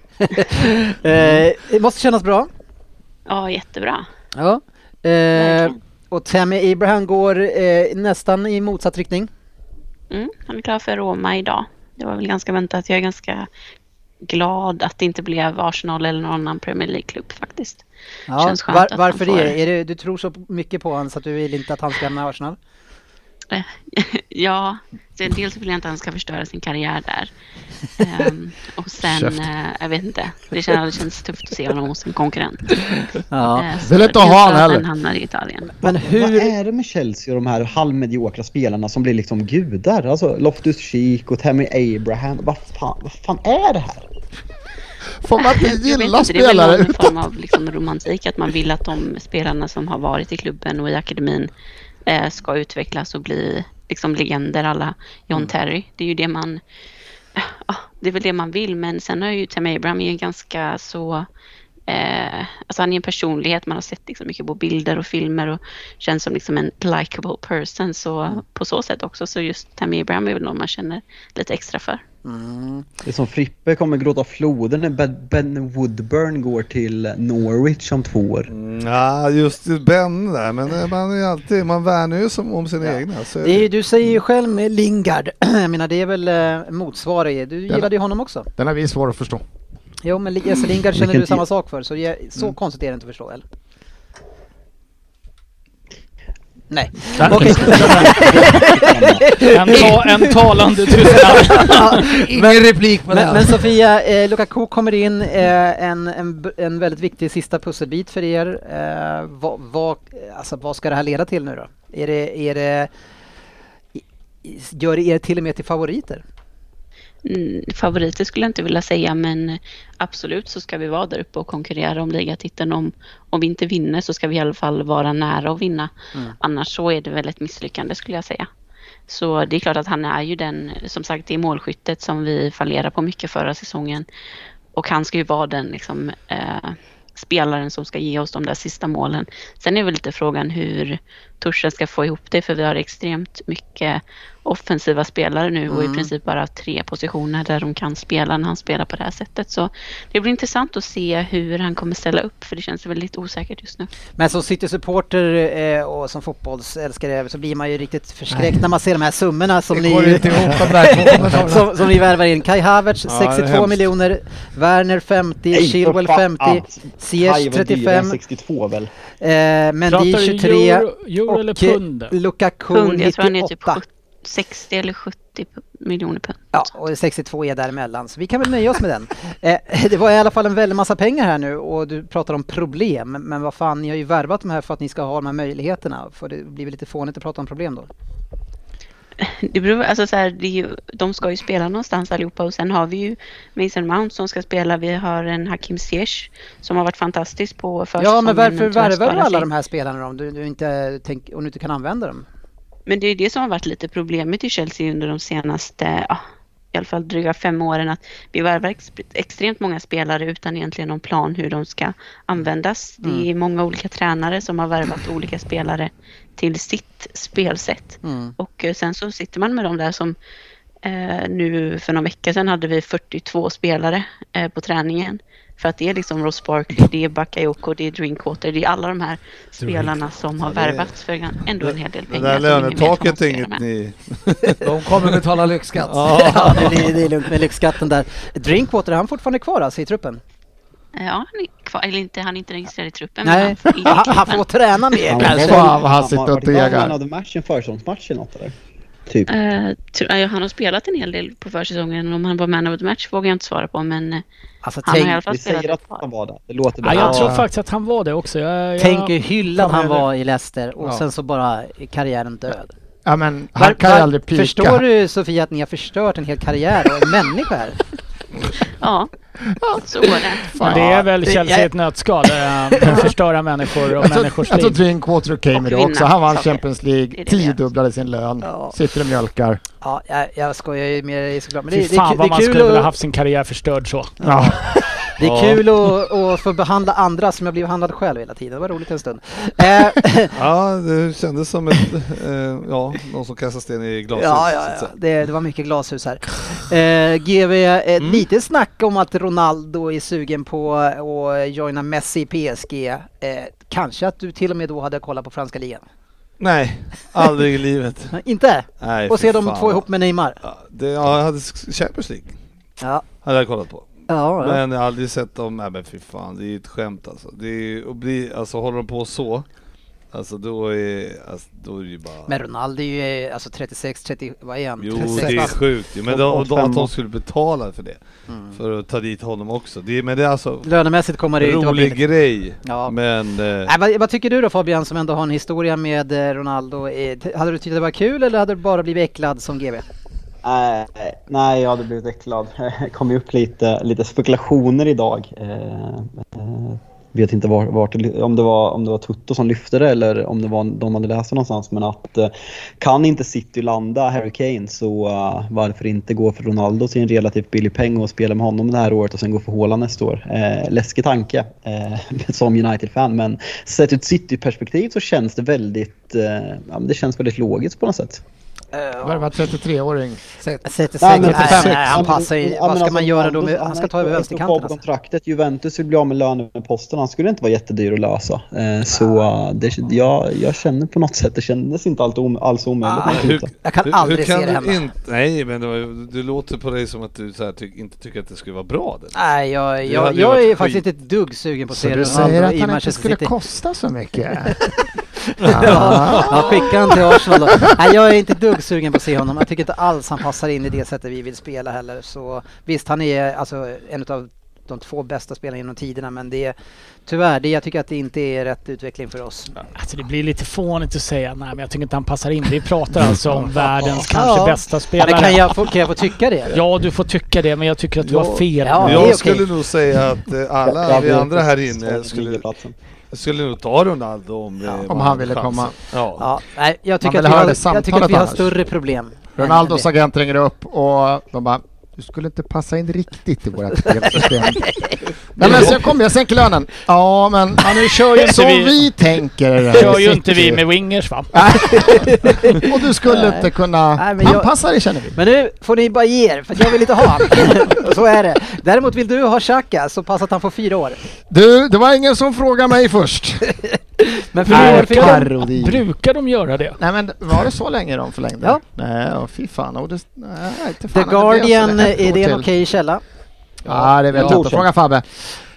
eh, det måste kännas bra. Ja, jättebra. Ja. Eh, och Tammy Abraham går eh, nästan i motsatt riktning. Mm, han är klar för Roma idag. Det var väl ganska väntat. Jag är ganska glad att det inte blev Arsenal eller någon annan Premier League-klubb faktiskt. Ja, Känns skönt var, att varför han får- det? Är det? Du tror så mycket på honom så att du vill inte att han ska lämna Arsenal? Eh, ja, så dels vill jag inte att han ska förstöra sin karriär där. Ehm, och sen, eh, jag vet inte, det känns, det känns tufft att se honom hos en konkurrent. Ja. Eh, så Vill inte det ha finns han att heller. Han hamnar i Italien. Men Vad hur... är det med Chelsea och de här halvmediokra spelarna som blir liksom gudar? Alltså Loftus Cheek och Tammy Abraham. Vad fan, vad fan är det här? Får man inte gilla inte, det är väl spelare någon utan... form av liksom romantik att man vill att de spelarna som har varit i klubben och i akademin eh, ska utvecklas och bli liksom legender alla John Mm. Terry. Det är ju det man ja, det är väl det man vill men sen har ju Tammy Abraham är en ganska så eh, alltså han är en personlighet man har sett liksom mycket på bilder och filmer och känns som liksom en likable person så Mm. på så sätt också så just Tammy Abraham är väl någon man känner lite extra för. Mm. Det är som Frippe kommer gråta floden när Ben- Woodburn går till Norwich om två år. Mm, Ja, just Ben där, men eh, man är alltid, man värnar ju som om sina egna. Så är Det är, det. du säger ju själv med Lingard, jag menar det är väl eh, motsvarighet. Du Den- gillade ju honom också. Den är vi svår att förstå. Jo men Jesse Lingard känner Vilken du samma sak för så det är, så Mm. konstigt är det inte att förstå eller? Nej. Okej. En, ta, en talande tystnad. Ingen replik på Men, den. men Sofia, eh, Lukaku kommer in, eh, en, en, en väldigt viktig sista pusselbit för er. Eh, vad, vad, alltså, vad ska det här leda till nu då? Är det, är det, gör det er till och med till favoriter? Mm, favoriter skulle jag inte vilja säga men absolut så ska vi vara där uppe och konkurrera om ligatiteln. Om, om vi inte vinner så ska vi i alla fall vara nära att vinna. Annars så är det väl ett misslyckande skulle jag säga. Så det är klart att han är ju den, som sagt det är målskyttet som vi fallerade på mycket förra säsongen. Och han ska ju vara den liksom, eh, spelaren som ska ge oss de där sista målen. Sen är väl lite frågan hur Torsen ska få ihop det för vi har extremt mycket offensiva spelare nu och i princip bara tre positioner där de kan spela när han spelar på det här sättet. Så det blir intressant att se hur han kommer ställa upp för det känns väldigt osäkert just nu. Men som City-supporter eh, och som fotbollsälskare så blir man ju riktigt förskräckt när man ser de här summorna som ni, som, som ni värvar in. Kai Havertz Ja, det är 62 hemskt. miljoner, Werner 50, Nej, Chilwell för fan. 50, Kaj Ziyech var dyrare 35, än 62 väl? eh, Mendy du 23 euro, euro och eh, pund? Lukaku Pund, jag tror han är typ 98. 70, 60 eller 70 miljoner pund. Ja, och 62 är däremellan, så vi kan väl nöja oss med den. Eh, det var i alla fall en väldig massa pengar här nu och du pratar om problem, men vad fan, ni har ju värvat de här för att ni ska ha de här möjligheterna, för det blir väl lite fånigt att prata om problem då? Det beror, alltså så här, det är ju, de ska ju spela någonstans allihopa och sen har vi ju Mason Mount som ska spela. Vi har en Hakim Ziyech som har varit fantastisk på försäsongen. Ja, men varför värvar du alla sig. de här spelarna om du, du inte tänk, om du inte kan använda dem? Men det är det som har varit lite problemet i Chelsea under de senaste, ja, i alla fall dryga fem åren. Att vi värvar ex extremt många spelare utan egentligen någon plan hur de ska användas. Det är många olika tränare som har värvat olika spelare till sitt spelsätt. Mm. Och eh, sen så sitter man med dem där som eh, nu för någon vecka sedan hade vi 42 spelare eh, på träningen. För att det är liksom Ross Barkley, det är Bakayoko, det är Drinkwater, det är alla de här spelarna som har det värvats för en- ändå en hel del Det pengar. där vad man lönetaket är inget ni... De kommer betala lyxskatt. Ja, det, är, det är lugnt med lyxskatten där. Drinkwater, är han fortfarande kvar alltså i truppen? Ja, han är kvar, eller inte, han är inte registrerad i truppen. Nej, men han, han, han får träna mer Han kanske. Fan, vad han sitter och degar. Han hade match en försäsongsmatch eller något eller? Typ. Ja, han har spelat en hel del på försäsongen. Om han var man of the match vågar jag inte svara på, men eh, Alltså, han har i alla tänk, fall Vi säger spelat att han var där. Det låter Ja, bra. jag tror Ja. faktiskt att han var det också. Jag, jag, tänk hur hyllad han det. var i Leicester och Ja. sen så bara är karriären död. Ja men Var- han kan ju var- aldrig pika. Förstår du Sofia att ni har förstört en hel karriär och en människa här? Ja, så var det. Det är väl det- Chelsea i ett nötskal. eh, Förstöra människor och Jag människors jag tror liv. Drinkwater came med det också. Han vann saker. Champions Det är League, det tiodubblade sin lön, Ja. sitter och mjölkar. Ja, jag, jag skojar ju med dig såklart. Men det, Fy det, fan det, vad är man kul skulle vilja att, haft sin karriär förstörd så. Ja. det är Ja. kul att, att få behandla andra som jag blivit behandlad själv hela tiden. Det var roligt en stund. Eh, Ja, det kändes som ett, eh, ja, någon som kastar sten i glashus. ja, ja, ja. Det, det var mycket glashus här. Eh, GV, eh, Mm. lite snack om att Ronaldo är sugen på att joina Messi i PSG. Eh, kanske att du till och med då hade kollat på franska ligan? Nej, aldrig i livet. Inte? Nej, Och se de två ihop med Neymar? Ja, det, ja, jag hade Champions League. Ja. Hade jag kollat på. Ja, ja. Men jag har aldrig sett dem, nej men fy fan, det är ju ett skämt alltså. Det är ju, att bli, alltså håller de på så, alltså då är, alltså, då är det ju bara... Men Ronaldo är ju eh, alltså 36, 30, vad är han? Jo 36 det är bast. sjukt ju, men Och- fem att de skulle betala för det. Mm. För att ta dit honom också. Det är, men det är alltså Lönemässigt kommer det ju inte vara rolig billigt. grej. Ja. Men... Eh, Nej, vad, vad tycker du då Fabian som ändå har en historia med eh, Ronaldo? Eh, t- Hade du tyckt det var kul eller hade du bara blivit äcklad som GV? Nej, nej, jag hade blivit äcklad. Det kom ju upp lite, lite spekulationer idag. Eh, eh vet inte var, vart, om, det var, om det var Tutto som lyfte det eller om det var de hade läst det någonstans. Men att eh, kan inte City landa Harry Kane så uh, varför inte gå för Ronaldo till en relativt billig peng och spela med honom det här året och sen gå för Haaland nästa år. Eh, läskig tanke eh, som United-fan men sett ur ett City-perspektiv så känns det väldigt, eh, ja, men det känns väldigt logiskt på något sätt. Värvat 33-åring. Sätter Nej, sig, men- nej, nej, nej, han passar ju, ja, vad ska alltså, man göra då? Med, han ska ta över vänsterkanten på alltså. kontraktet. Juventus vill bli av med löneposten. Han skulle inte vara jättedyr att lösa. Eh, Så eh, det, jag, jag känner på något sätt, det kändes inte allt om, alls omöjligt. Ah, hur. Jag kan hur, aldrig hur kan se det du hända. inte, Nej men det, du låter på dig som att du så här, ty, inte tycker att det skulle vara bra. Det. Nej, jag, Det jag, jag är skit. faktiskt inte ett dugg sugen på att Så se du säger att han inte skulle kosta så mycket? Ja, ja, skicka honom till Arsenal då. Nej, jag är inte dugg sugen på att se honom. Jag tycker inte alls han passar in i det sättet vi vill spela heller. Så visst, han är alltså en av de två bästa spelarna genom tiderna men det är tyvärr, det, jag tycker att det inte är rätt utveckling för oss. Alltså det blir lite fånigt att säga nej men jag tycker inte han passar in. Vi pratar alltså om världens kanske Ja. bästa Ja, spelare. men kan, jag få, kan jag få tycka det? Ja, du får tycka det men jag tycker att du Ja. har fel. Ja, jag skulle nog säga att eh, alla vi andra här inne skulle, skulle nog ta Ronaldo om, eh, Om han ville komma. Ja. Ja, nej, jag tycker, att vi, har, jag tycker att vi har större problem. Ronaldos agent ringer upp och de bara du skulle inte passa in riktigt i vårt spelsystem. Nej men så jag kommer, jag sänker lönen. Ja men Ja, nu kör ju så vi, vi tänker. kör ju inte vi med wingers va? Och du skulle Nej. inte kunna Nej, men jag- anpassa dig känner vi. Men nu får ni bara ge er, för jag vill inte ha han. Och så är det. Däremot vill du ha Xhaka, så pass att han får fyra år. Du, det var ingen som frågade mig först. Men för Nej, nu för jag, parodi. Brukar de göra det? Nej men var det så länge de förlängde? Ja. Nej, åh, fy fan. Och det, nej, The det Guardian. Ett är det en okej källa? Ja, det vet Ja. jag inte. Fråga Fabbe.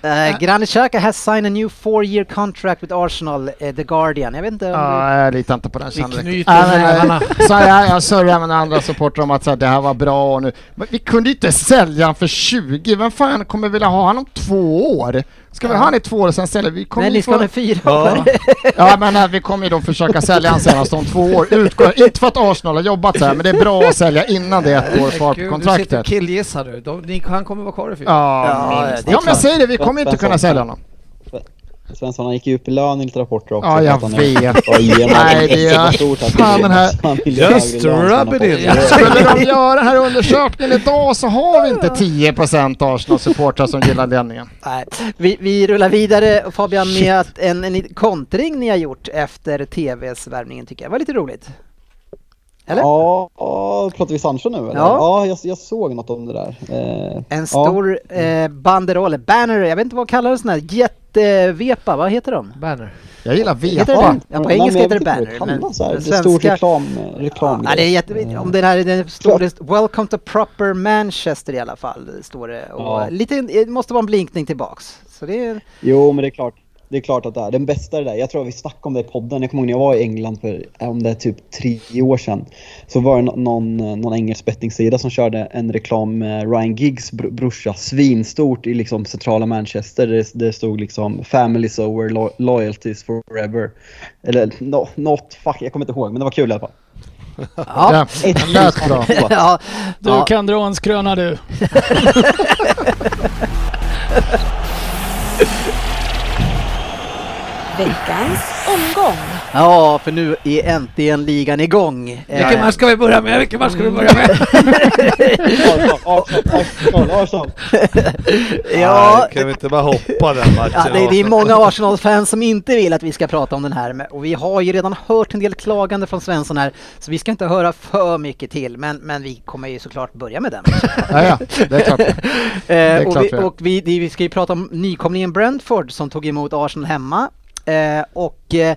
Uh, Granit Xhaka has signed a new four year contract with Arsenal, uh, The Guardian. Jag vet inte om Ja, jag litar inte på den Vi knyter men, nävarna. eh, Så jag, jag sörjer med andra supportrar om att så här, det här var bra och nu. Men vi kunde inte sälja han för 20. Vem fan kommer vilja ha han om två år? Ska vi ha han i två år och sen sälja? Vi kommer Nej, ni ska få- ha en fyra Ja. år. Ja men eh, vi kommer ju då försöka sälja han senast om två år. Utgår, inte för att Arsenal har jobbat så här, men det är bra att sälja innan det är ett år kvar på Gud, Du sitter kontraktet. och killgissar du. De, ni, han kommer vara kvar i fyra. Ja, Ja, är ja men jag säger det, vi kommer inte kunna sälja honom. Svensson han gick ju upp i lön lite rapporter också. Ja, jag vet. Nej, det är- så stort att fan, den här- Just rub it in. Skulle de göra den här undersökningen idag så har vi inte 10% Arsenal-supportrar som gillar ledningen. Nej, vi, vi rullar vidare Fabian med att en, en kontring ni har gjort efter TVs värvningen tycker jag var lite roligt. Eller? Ja, ja, pratar vi Sancho nu eller? Ja. Ja, jag, jag såg något om det där. Eh, En ja. stor eh, banderoll, banner, jag vet inte vad kallar det sån här, jättevepa, vad heter de? Banner. Jag gillar Heter det vepa. det? Ja, på engelska men heter det inte banner. den Det är stort svenska- reklam, reklam Ja, det är jätte, om den här, den står det, Welcome to proper Manchester i alla fall, står det. Och Ja. lite, det måste vara en blinkning tillbaks. Så det är, Jo, men det är klart. Det är klart att det är den bästa är det där. Jag tror att vi snackade om det i podden. Jag kommer ihåg när jag var i England för, om det är typ tre år sedan. Så var det nå- någon, någon engelsk bettingsida som körde en reklam med Ryan Giggs br- brorsa. Svinstort i liksom centrala Manchester. Det, det stod liksom “Families over, lo- loyalties forever”. Eller no, något, fuck, jag kommer inte ihåg. Men det var kul i alla fall. ja. Ja, det lät bra. ja, Du ja. kan dra en skröna du. Veckans omgång. ja, för nu är äntligen ligan igång. Vilken Eh, match ska vi börja med? Vilken match ska vi börja med? Arsenal, Arsenal, ja, kan vi inte bara hoppa den matchen? Ja, det, det är många Arsenal-fans som inte vill att vi ska prata om den här och vi har ju redan hört en del klagande från Svensson här så vi ska inte höra för mycket till men, men vi kommer ju såklart börja med den. Ja, ja, det är klart. Eh, klart och vi, och vi, det- vi ska ju prata om nykomlingen Brentford som tog emot Arsenal hemma eh, och eh,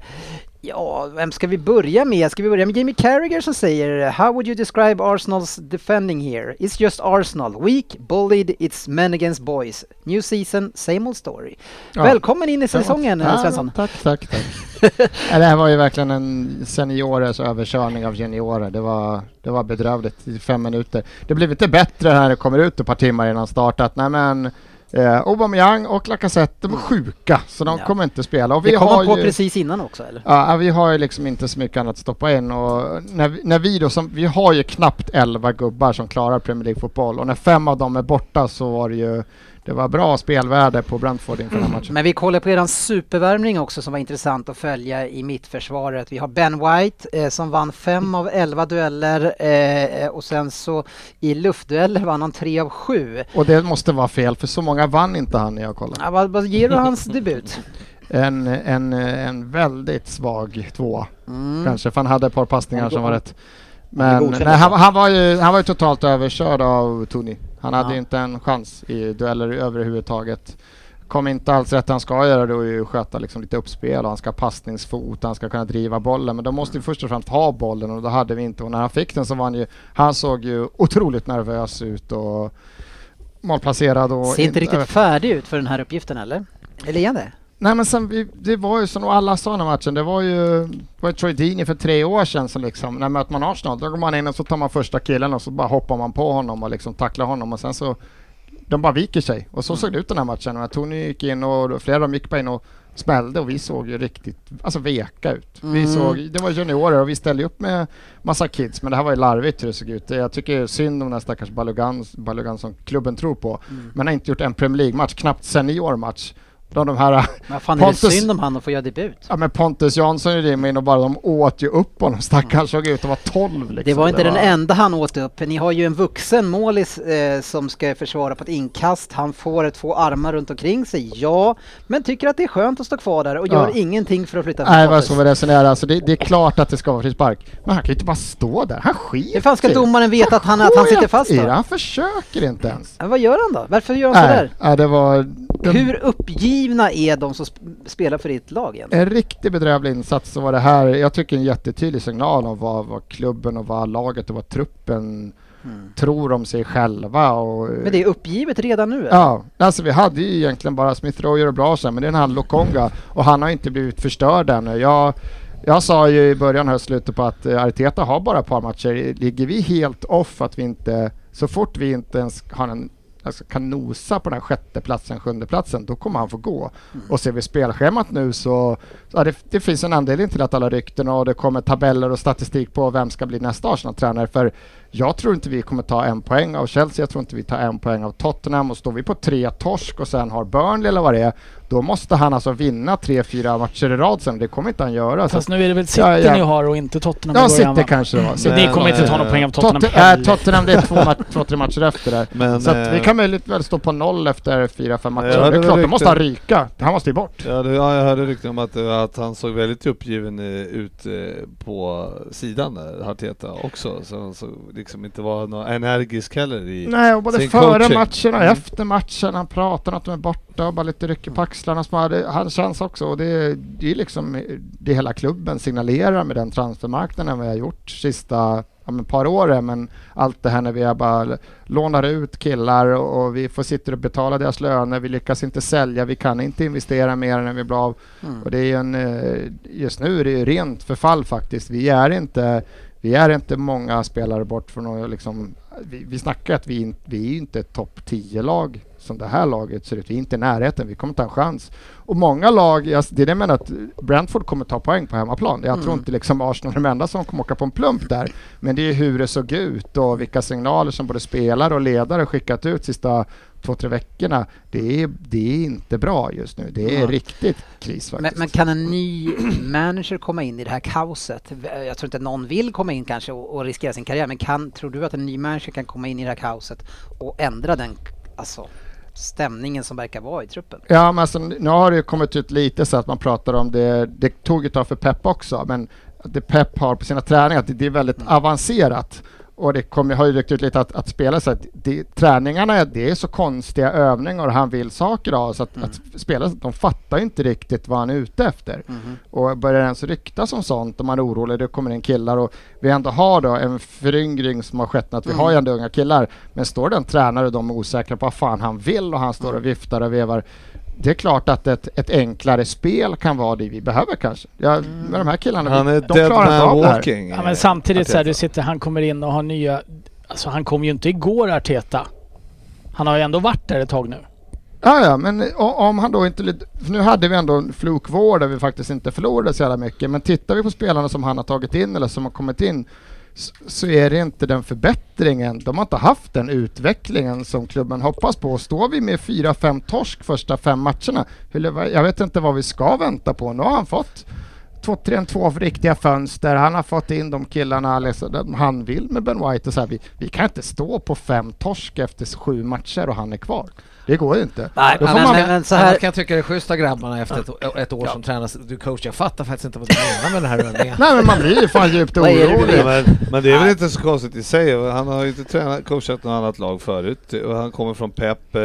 Ja, vem ska vi börja med? Ska vi börja med Jamie Carragher som säger How would you describe Arsenals defending here? It's just Arsenal. Weak, bullied, it's men against boys. New season, same old story. Ja. Välkommen in i säsongen Ja, Svensson. Tack, tack, tack. Det här var ju verkligen en seniorers överkörning av juniorer. Det var, det var bedrövligt i fem minuter. Det blev inte bättre när det kommer ut ett par timmar innan startat. Nej men eh, Aubameyang och Lacazette var sjuka så de Ja. kommer inte spela. Och Det vi kom har på ju, precis innan också eller? Ja, vi har ju liksom inte så mycket annat att stoppa in och när vi, när vi då som, vi har ju knappt 11 gubbar som klarar Premier League-fotboll och när fem av dem är borta så var det ju det var bra spelvärde på Brentford inför den här matchen. Men vi kollar på eran supervärmning också som var intressant att följa i mittförsvaret. Vi har Ben White eh, som vann fem av elva dueller eh, och sen så i luftdueller vann han tre av sju. Och det måste vara fel för så många vann inte han när jag kollade. Ja, vad, vad ger du hans debut? En, en, en väldigt svag tvåa Mm. kanske för han hade ett par passningar som var rätt. Men nej, han, han, var ju, han var ju totalt överkörd av Tony. Han hade Ja. ju inte en chans i dueller överhuvudtaget. Kom inte alls rätt han ska göra då är ju sköta liksom lite uppspel och han ska ha passningsfot, han ska kunna driva bollen. Men då måste vi först och främst ha bollen och det hade vi inte. Och när han fick den så var han ju, han såg ju otroligt nervös ut och målplacerad och... Ser inte jag riktigt färdig ut för den här uppgiften eller? Eller är det? Nej men sen, vi, det var ju som alla sa den matchen, det var ju, var Troy Deeney för tre år sedan som liksom, när möter man Arsenal, då går man in och så tar man första killen och så bara hoppar man på honom och liksom tacklar honom och sen så de bara viker sig. Och så såg det ut den här matchen. Men Tony gick in och flera av dem gick bara in och smällde och vi såg ju riktigt alltså veka ut. Vi Mm. såg, det var juniorer och vi ställde upp med massa kids men det här var ju larvigt hur det såg ut. Jag tycker synd om den här stackars Balogan, Balogan som klubben tror på. Mm. Men har inte gjort en Premier League-match, knappt seniormatch. Då de här Men fan är det Pontus- synd om han att få göra debut? Ja men Pontus Jansson är det in och bara de åt ju upp honom. Stackaren såg ut att vara 12 liksom. Det var inte den enda han åt upp. Ni har ju en vuxen målis eh, som ska försvara på ett inkast. Han får två armar runt omkring sig, ja. Men tycker att det är skönt att stå kvar där och gör Ja. ingenting för att flytta Nej, det var så vi resonerade. Alltså det, det är klart att det ska vara frispark. Men han kan ju inte bara stå där. Han skiter Hur fan ska det. domaren veta att han, att han sitter fast då? det. Han försöker inte ens. Ja, vad gör han då? Varför gör han sådär? nej, det var det, Hur uppgivna är de som sp- spelar för ditt lag egentligen? en riktigt bedrövlig insats. Så var det här, jag tycker en jättetydlig signal om vad, vad klubben och vad laget och vad truppen tror om sig själva. Och, Men det är uppgivet redan nu? eller? Ja, alltså vi hade ju egentligen bara Smith Rowe gör det bra sen, men det är den här Lokonga och han har inte blivit förstörd ännu. Jag, jag sa ju i början här slutet på att eh, Arteta har bara ett par matcher. Ligger vi helt off att vi inte, så fort vi inte ens har en alltså kan nosa på den här sjätte platsen, sjunde platsen, då kommer han få gå. Och ser vi spelschemat nu så, så ja, det, det finns en anledning till att alla rykten och det kommer tabeller och statistik på vem ska bli nästa Arsenal-tränare. För jag tror inte vi kommer ta en poäng av Chelsea, jag tror inte vi tar en poäng av Tottenham och står vi på tre torsk och sen har Burnley eller vad det är, då måste han alltså vinna tre, fyra matcher i rad sen. Det kommer inte han göra. Så Fast nu är det väl City Ja, ja. ni har och inte Tottenham Ja, City va? kanske det var. Så City. ni kommer inte ta Men, någon poäng av Tot- Tottenham äh, heller. Tottenham det är två, match, två, tre matcher efter där. Men, så att vi eh, kan möjligt väl stå på noll efter fyra, fem matcher. det är klart, då måste han ryka. Han måste ju bort. Ja, det, ja, jag hörde rykten om att, eh, att han såg väldigt uppgiven eh, ut eh, på sidan där, Arteta också. Så han såg liksom inte var någon energisk heller i Nej, och både sin före coaching. matchen och Mm. efter matchen. Han pratar om att de är borta och bara lite rycker på axlarna. Så bara, det, han känns också, och det, det är liksom det hela klubben signalerar med den transfermarknaden vi har gjort sista ja, men par åren. Men allt det här när vi bara lånar ut killar och, och vi får sitta och betala deras löner. Vi lyckas inte sälja, vi kan inte investera mer än vi blir av. Mm. Och det är en, eh, just nu är det ju rent förfall faktiskt. Vi är inte, vi är inte många spelare bort från att liksom, vi, vi snackar att vi, in- vi är inte ett topp 10-lag som det här laget ser ut. Vi är inte i närheten, vi kommer ta en chans. Och många lag, jag- det är det jag menar att Brentford kommer ta poäng på hemmaplan. Jag tror Mm. inte liksom Arsenal är de enda som kommer åka på en plump där. Men det är hur det såg ut och vilka signaler som både spelare och ledare skickat ut sista två, tre veckorna. Det är, det är inte bra just nu. Det är Ja. riktigt kris Men, faktiskt. men kan en ny manager komma in i det här kaoset? Jag tror inte någon vill komma in kanske och, och riskera sin karriär, men kan, tror du att en ny manager kan komma in i det här kaoset och ändra den alltså, stämningen som verkar vara i truppen? Ja, men alltså, nu har det ju kommit ut lite så att man pratar om det, det tog ett tag för Pep också, men det Pep har på sina träningar, att det, det är väldigt avancerat. Och det kommer, har ju ryckt ut lite att, att spela så att det, träningarna, det är så konstiga övningar och han vill saker av så att, att spela, de fattar inte riktigt vad han är ute efter. Och börjar ens ryktas om sånt och man är orolig, det kommer in killar och vi ändå har då en föryngring som har skett, att vi har ju ändå unga killar. Men står det en tränare och de är osäkra på vad fan han vill och han står och viftar och vevar. Det är klart att ett, ett enklare spel kan vara det vi behöver kanske. Ja, med de här killarna, Han vi- är de dead klarar inte man av det här. walking. Ja, men samtidigt så här, du sitter, han kommer in och har nya... Alltså han kom ju inte igår Arteta. Han har ju ändå varit där ett tag nu. Ja, ja, men om han då inte... nu hade vi ändå en flukvård där vi faktiskt inte förlorade så jävla mycket. Men tittar vi på spelarna som han har tagit in eller som har kommit in så är det inte den förbättringen. De har inte haft den utvecklingen som klubben hoppas på. Står vi med 4-5 torsk första fem matcherna, jag vet inte vad vi ska vänta på. Nu har han fått två, tre, två riktiga fönster. Han har fått in de killarna liksom, han vill med Ben White. Och så här, vi, vi kan inte stå på fem torsk efter sju matcher och han är kvar. Det går ju inte. Nej, Då får men, man- men, men så Annars här, kan jag tycka det är schysst av grabbarna efter ett, ett år som tränare. Du coach, jag fattar faktiskt inte vad du menar med den här övningen. Nej men man blir ju fan djupt orolig. Ja, men, men det är väl inte så konstigt i sig. Han har ju inte tränat, coachat något annat lag förut. Och han kommer från Pep eh,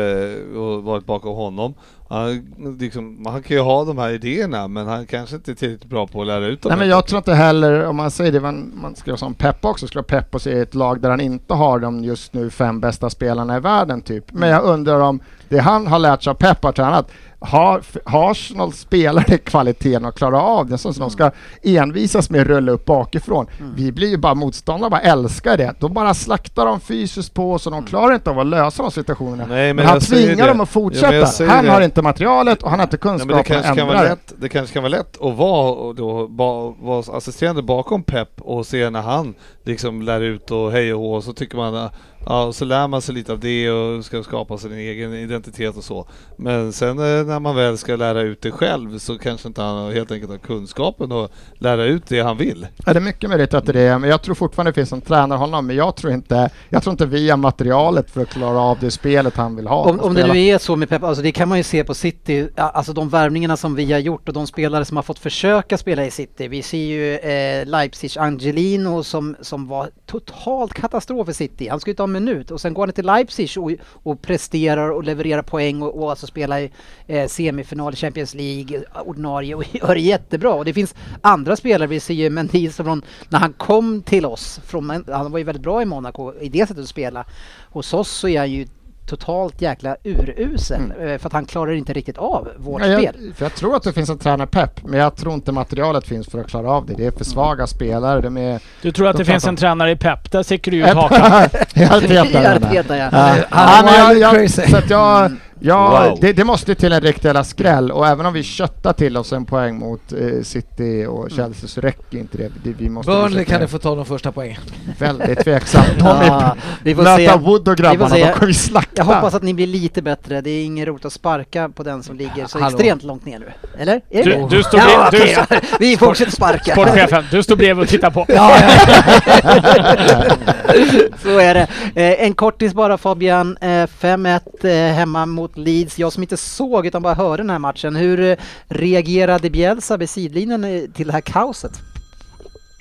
och varit bakom honom. Han, liksom, han kan ju ha de här idéerna men han kanske inte är tillräckligt bra på att lära ut dem. Nej men jag tror inte heller, om man säger det, man, man ska som Pep också, skulle Pep och se ett lag där han inte har de just nu fem bästa spelarna i världen typ. Men jag undrar om det han har lärt sig av Pep har tränat, har, har Arsenal spelare kvaliteten att klara av det, så som de ska envisas med att rulla upp bakifrån. Vi blir ju bara motståndare, bara älskar det. Då bara slaktar de fysiskt på oss och de klarar inte av att lösa de situationerna. Nej, men men han tvingar det. dem att fortsätta. säger han det. har inte materialet och han har inte kunskapen kanske att kan vara ändra det. lätt, det kanske kan vara lätt att vara, och då, ba, vara assisterande bakom Pep och se när han liksom lär ut och hej och hå, så tycker man Ja, och så lär man sig lite av det och ska skapa sin egen identitet och så. Men sen eh, när man väl ska lära ut det själv så kanske inte han helt enkelt har kunskapen att lära ut det han vill. Ja, det är mycket möjligt att det är men jag tror fortfarande det finns en tränare honom, men jag tror inte, jag tror inte vi har materialet för att klara av det spelet han vill ha. Om, om det nu är så med Pep, alltså det kan man ju se på City, alltså de värvningarna som vi har gjort och de spelare som har fått försöka spela i City. Vi ser ju eh, Leipzig Angelino som, som var totalt katastrof i City. Han ska ju ta någon minut och sen går han till Leipzig och, och presterar och levererar poäng och, och alltså spelar i eh, semifinal i Champions League, ordinarie och gör det jättebra. Och det finns andra spelare, vi ser ju Mendy som från, när han kom till oss, från, han var ju väldigt bra i Monaco i det sättet att spela. Hos oss så är han ju totalt jäkla urusel eh, för att han klarar inte riktigt av vårt Mm. Ja, spel. jag, för jag tror att det finns en tränarpepp, men jag tror inte materialet finns för att klara av det. Det är för svaga spelare. De är... Du tror att De det finns en tränare i Pep, där sticker du ut hakan. I inte. Arteta, ja. Ja. Han men är jag, crazy. jag, så att jag, ja, Wow. det, det måste till en riktig jävla skräll och även om vi köttar till oss en poäng mot eh, City och Chelsea så räcker inte det. det vi måste Burnley kan ni få ta de första poängen. Väldigt tveksamt. Ja, vi får Möta se. Wood och Vi får grabbarna, se. de kommer vi slakta. Jag hoppas att ni blir lite bättre. Det är ingen roligt att sparka på den som ligger så Hallå. extremt långt ner nu. Eller? Är det Du- det? du står ja, du- ja. Vi fortsätter sparka. Sportchefen, du står bredvid och tittar på. Så är det. Eh, en kortis bara Fabian. Eh, 5-1 eh, hemma mot Leeds. Jag som inte såg utan bara hörde den här matchen. Hur eh, reagerade Bielsa vid sidlinjen eh, till det här kaoset?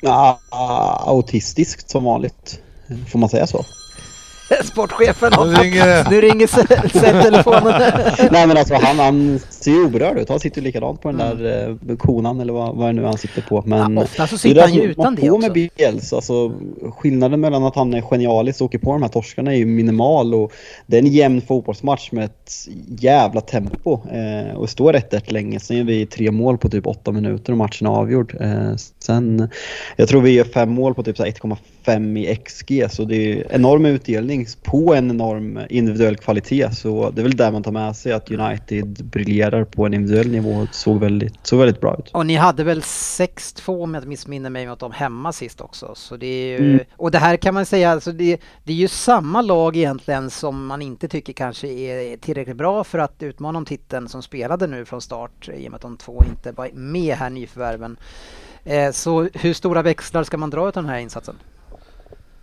Ja, autistiskt som vanligt. Får man säga så? Sportchefen. Nu ringer det. Nu ringer sätt-telefonen. Nej men alltså han, han ser ju oberörd ut. Han sitter ju likadant på den där eh, konan eller vad, vad det nu är han sitter på. Men Ja, ofta så sitter han ju utan man det också. med Bielsa. Alltså, skillnaden mellan att han är genialisk och åker på de här torskarna är ju minimal. Och det är en jämn fotbollsmatch med ett jävla tempo. Eh, och står 1-1 länge. Sen gör vi tre mål på typ åtta minuter och matchen är avgjord. Eh, sen, jag tror vi gör fem mål på typ så här 1,5 i XG. Så det är enorm utdelning på en enorm individuell kvalitet. Så det är väl där man tar med sig att United briljerar på en individuell nivå och såg väldigt, såg väldigt bra ut. Och ni hade väl 6-2 om jag inte missminner mig mot dem hemma sist också. Så det är ju, Mm. Och det här kan man säga, alltså det, det är ju samma lag egentligen som man inte tycker kanske är tillräckligt bra för att utmana om titeln som spelade nu från start i och med att de två inte var med här nyförvärven. Eh, så hur stora växlar ska man dra ut den här insatsen?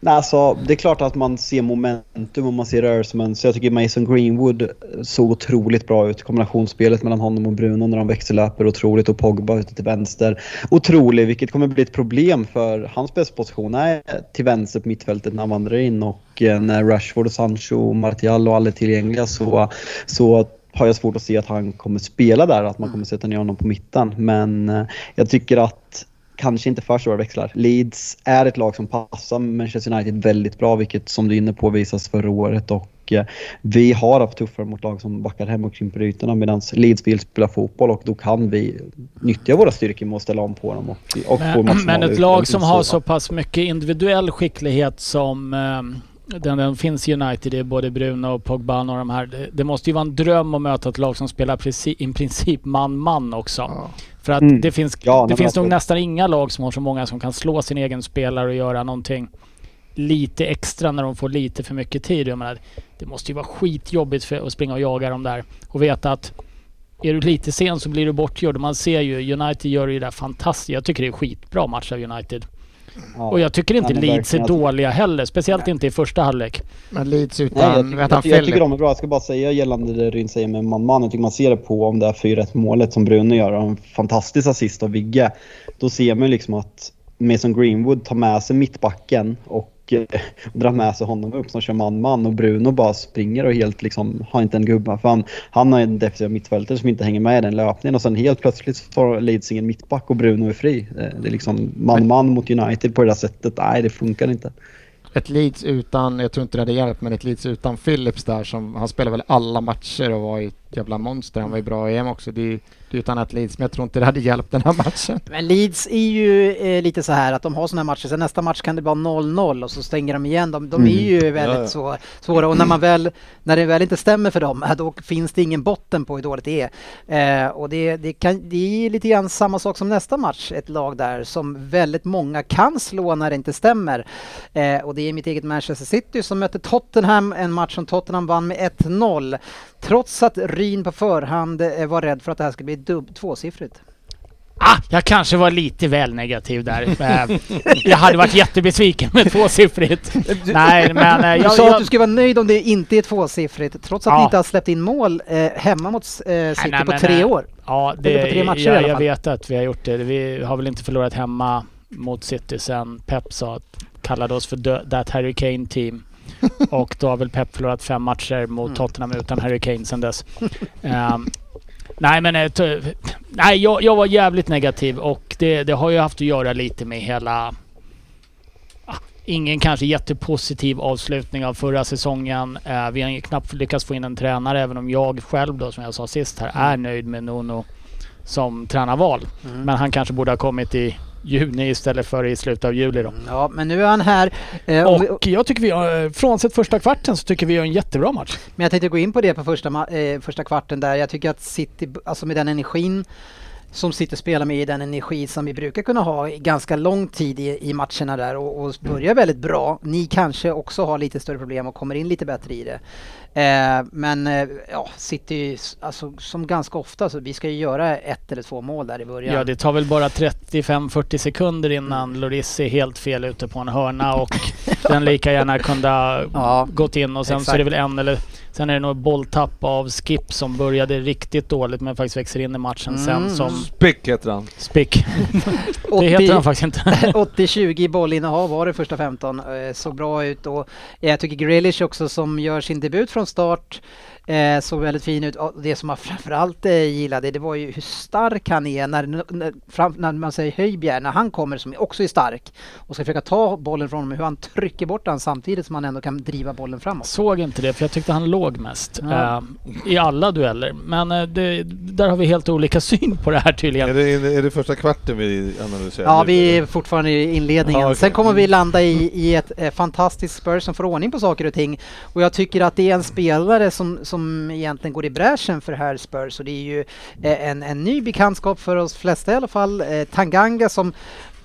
Nej, alltså, det är klart att man ser momentum och man ser rörelsemönster. Jag tycker Mason Greenwood såg otroligt bra ut. Kombinationsspelet mellan honom och Bruno när de växellöper otroligt och Pogba ute till vänster. Otroligt, vilket kommer bli ett problem för hans spetsposition är till vänster på mittfältet när han vandrar in och eh, när Rashford Sancho Martial och alla är tillgängliga så, så har jag svårt att se att han kommer spela där, att man kommer sätta ner honom på mitten. Men eh, jag tycker att kanske inte för stora växlar. Leeds är ett lag som passar Manchester United väldigt bra, vilket som du är inne på visas förra året. Och eh, vi har haft tuffare mot lag som backar hem och krymper ytorna medan Leeds vill spela fotboll och då kan vi nyttja våra styrkor med att ställa om på dem och, och Men, men ett lag som har så pass mycket individuell skicklighet som eh, den, den finns i United, det är både Bruno och Pogba och de här. Det, det måste ju vara en dröm att möta ett lag som spelar preci, i princip man-man också. Ja. För att Mm. det finns, Ja, det finns nog absolut. nästan inga lag som har så många som kan slå sin egen spelare och göra någonting lite extra när de får lite för mycket tid. Jag menar, det måste ju vara skitjobbigt för att springa och jaga dem där och veta att är du lite sen så blir du bortgjord. Man ser ju, United gör ju det där fantastiskt. Jag tycker det är skitbra match av United. Ja. Och jag tycker inte Leeds är dåliga heller. Speciellt inte i första halvlek. Men Leeds Nej, utan, jag, tycker, han jag, tycker- jag Philip. tycker de är bra. Jag ska bara säga gällande det Ryn säger med man-man. Jag tycker man ser det på om det är 4-1 målet som Bruno gör och en fantastisk assist av Vigge. Då ser man liksom att Mason Greenwood tar med sig mittbacken och eh, drar med sig honom upp som kör man-man och Bruno bara springer och helt liksom har inte en gubbe. För han, han har en defensiv mittfältare som inte hänger med i den löpningen och sen helt plötsligt så tar Leeds ingen mittback och Bruno är fri. Eh, Det är liksom man-man mot United på det där sättet. Nej, det funkar inte. Ett Leeds utan, jag tror inte det hade hjälpt, men ett Leeds utan Phillips där som, han spelar väl alla matcher och var i jävla monster. Han var ju bra i EM också. Det är ju är ett annat Leeds, men jag tror inte det hade hjälpt den här matchen. Men Leeds är ju eh, lite så här att de har såna här matcher, sen nästa match kan det vara 0-0 och så stänger de igen. De, de är Mm. ju väldigt Ja. Så, svåra och när man väl, när det väl inte stämmer för dem, då finns det ingen botten på hur dåligt det är. Eh, och det, det, kan, det är lite grann samma sak som nästa match, ett lag där som väldigt många kan slå när det inte stämmer. Eh, och det är mitt eget Manchester City som möter Tottenham, en match som Tottenham vann med 1-0. Trots att Ryn på förhand eh, var rädd för att det här skulle bli dubb, tvåsiffrigt. Ah, jag kanske var lite väl negativ där. Eh, jag hade varit jättebesviken med tvåsiffrigt. Nej, men eh, Du jag, sa att jag, du skulle vara nöjd om det inte är tvåsiffrigt, trots att Ja. ni inte har släppt in mål eh, hemma mot eh, City nej, på men, tre eh, år. Ja, det, på tre matcher i jag, alla jag fall. vet att vi har gjort det. Vi har väl inte förlorat hemma mot City sen Pep sa att kallade oss för the, That Harry Kane Team. Och då har väl Pep förlorat fem matcher mot Mm. Tottenham utan Harry Kane sen dess. Ehm, nej men eh, nej, jag, jag var jävligt negativ och det, det har ju haft att göra lite med hela ah, Ingen kanske jättepositiv avslutning av förra säsongen. Eh, vi har knappt lyckats få in en tränare även om jag själv då som jag sa sist här är nöjd med Nuno som tränarval. Mm. Men han kanske borde ha kommit i juni istället för i slutet av juli då. Ja, men nu är han här. Eh, om vi, Och jag tycker vi, har- frånsett första kvarten så tycker vi gör en jättebra match. men jag tänkte gå in på det på första, eh, första kvarten där. Jag tycker att City, alltså med den energin som City spelar med, i den energi som vi brukar kunna ha i ganska lång tid i, i matcherna där och, och börjar väldigt bra. Ni kanske också har lite större problem och kommer in lite bättre i det. Eh, men eh, ja, City, alltså som ganska ofta, så vi ska ju göra ett eller två mål där i början. Ja, det tar väl bara 35-40 sekunder innan Lloris är helt fel ute på en hörna och den lika gärna kunde ha Ja, gått in och sen så exakt. är det väl en eller sen är det nog bolltapp av Skip som började riktigt dåligt men faktiskt växer in i matchen Mm. sen som Spick heter han. Spick. Det heter han faktiskt inte. 80-20 i bollinnehav var det första 15. Eh, såg bra ut och jag tycker Grealish också som gör sin debut från start eh, såg väldigt fin ut. Och det som jag framförallt eh, gillade det var ju hur stark han är när, när, fram, när man säger Höjbjerg, när han kommer som också är stark och ska försöka ta bollen från honom, hur han trycker bort den samtidigt som han ändå kan driva bollen framåt. Såg inte det för jag tyckte han låg mest Ja. eh, i alla dueller. Men eh, det, där har vi helt olika syn på det här tydligen. Är det, är det första kvarten vi analyserar? Ja, nu, vi är fortfarande i inledningen. Ja, okej. Sen kommer vi landa i, i ett eh, fantastiskt Spurs som får ordning på saker och ting. Och jag tycker att det är en spelare som, som egentligen går i bräschen för här Spurs. Och det är ju eh, en, en ny bekantskap för oss flesta i alla fall. Eh, Tanganga som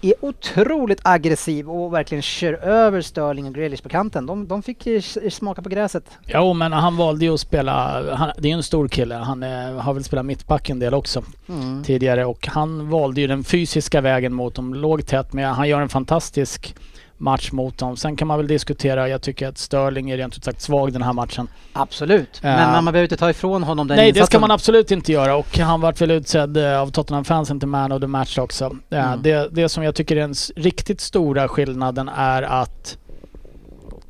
är otroligt aggressiv och verkligen kör över Sterling och Grealish på kanten. De, de fick eh, smaka på gräset. Jo men han valde ju att spela, han, det är en stor kille, han eh, har väl spelat mittback en del också Mm. tidigare och han valde ju den fysiska vägen mot dem, låg tätt men han gör en fantastisk match mot dem. Sen kan man väl diskutera, jag tycker att Sterling är rent ut sagt svag den här matchen. Absolut, men Ja. man behöver inte ta ifrån honom den Nej det ska insatsen. man absolut inte göra och han vart väl utsedd eh, av Tottenham-fansen till man of the match också. Eh, Mm. Det, det som jag tycker är den riktigt stora skillnaden är att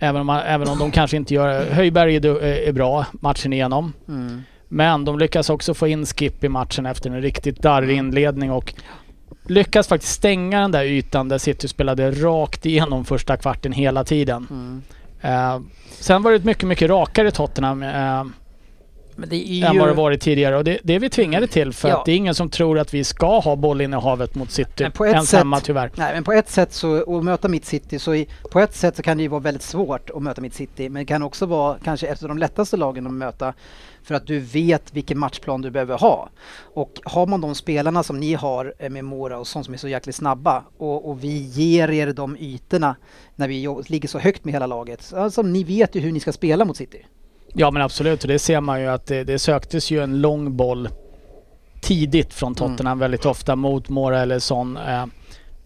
Även om, man, även om de kanske inte gör... Höjberg är, är bra matchen igenom. Mm. Men de lyckas också få in Skip i matchen efter en riktigt darrig inledning och lyckas faktiskt stänga den där ytan där City spelade rakt igenom första kvarten hela tiden. Mm. Eh, sen var det ett mycket, mycket rakare Tottenham eh, Är än ju... vad det varit tidigare och det, det är vi tvingade till för Ja. att det är ingen som tror att vi ska ha bollinnehavet mot City. Men på ett Ens sätt- tyvärr. Nej men på ett sätt så, att möta mitt city så i, på ett sätt så kan det ju vara väldigt svårt att möta mitt city men det kan också vara kanske ett av de lättaste lagen att möta för att du vet vilken matchplan du behöver ha. Och har man de spelarna som ni har eh, med Mora och sånt som är så jäkligt snabba och, och vi ger er de ytorna när vi ligger så högt med hela laget. Alltså ni vet ju hur ni ska spela mot City. Ja men absolut och det ser man ju att det, det söktes ju en lång boll tidigt från Tottenham väldigt ofta mot Mora eller Son. Eh,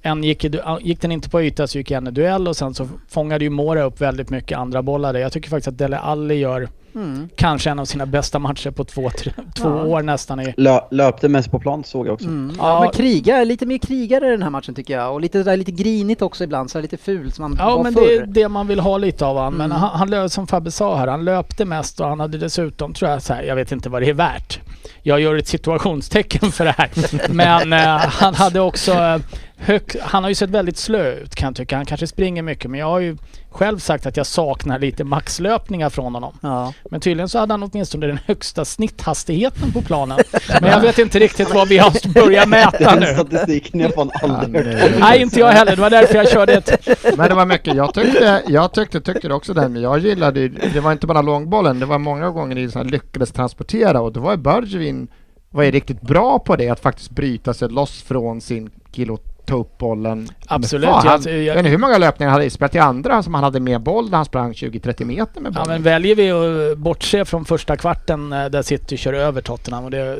en gick, gick den inte på yta så gick en i duell och sen så fångade ju Mora upp väldigt mycket andra bollar där. Jag tycker faktiskt att Dele Alli gör Mm. kanske en av sina bästa matcher på två, tre, två Ja. år nästan. I, Lö, löpte mest på plan såg jag också. Mm. Ja. Ja, men kriga, lite mer krigare i den här matchen tycker jag och lite, där, lite grinigt också ibland, så lite fult som man Ja var men förr. det är det man vill ha lite av han. Men Mm. han, han som Fabbe sa här, han löpte mest och han hade dessutom tror jag så här, jag vet inte vad det är värt. Jag gör ett situationstecken för det här. Men eh, han hade också, eh, hög, han har ju sett väldigt slö ut kan jag tycka. Han kanske springer mycket men jag har ju själv sagt att jag saknar lite maxlöpningar från honom. Ja. Men tydligen så hade han åtminstone den högsta snitthastigheten på planen. Men jag vet inte riktigt vad vi har börjat mäta Den nu. statistiken jag fan aldrig hört nej. Nej, inte jag heller. Det var därför jag körde ett... Men det var mycket, jag tyckte, jag tyckte, tyckte också den, men jag gillade det var inte bara långbollen, det var många gånger i lyckades transportera och då var ju Bergevin var ju riktigt bra på det, att faktiskt bryta sig loss från sin kilo ta upp bollen. Absolut, fan, jag- han, jag- jag vet inte hur många löpningar han hade spelat i andra som han hade med boll när han sprang 20-30 meter med Ja, bollen. men väljer vi att bortse från första kvarten eh, där City kör över Tottenham och det,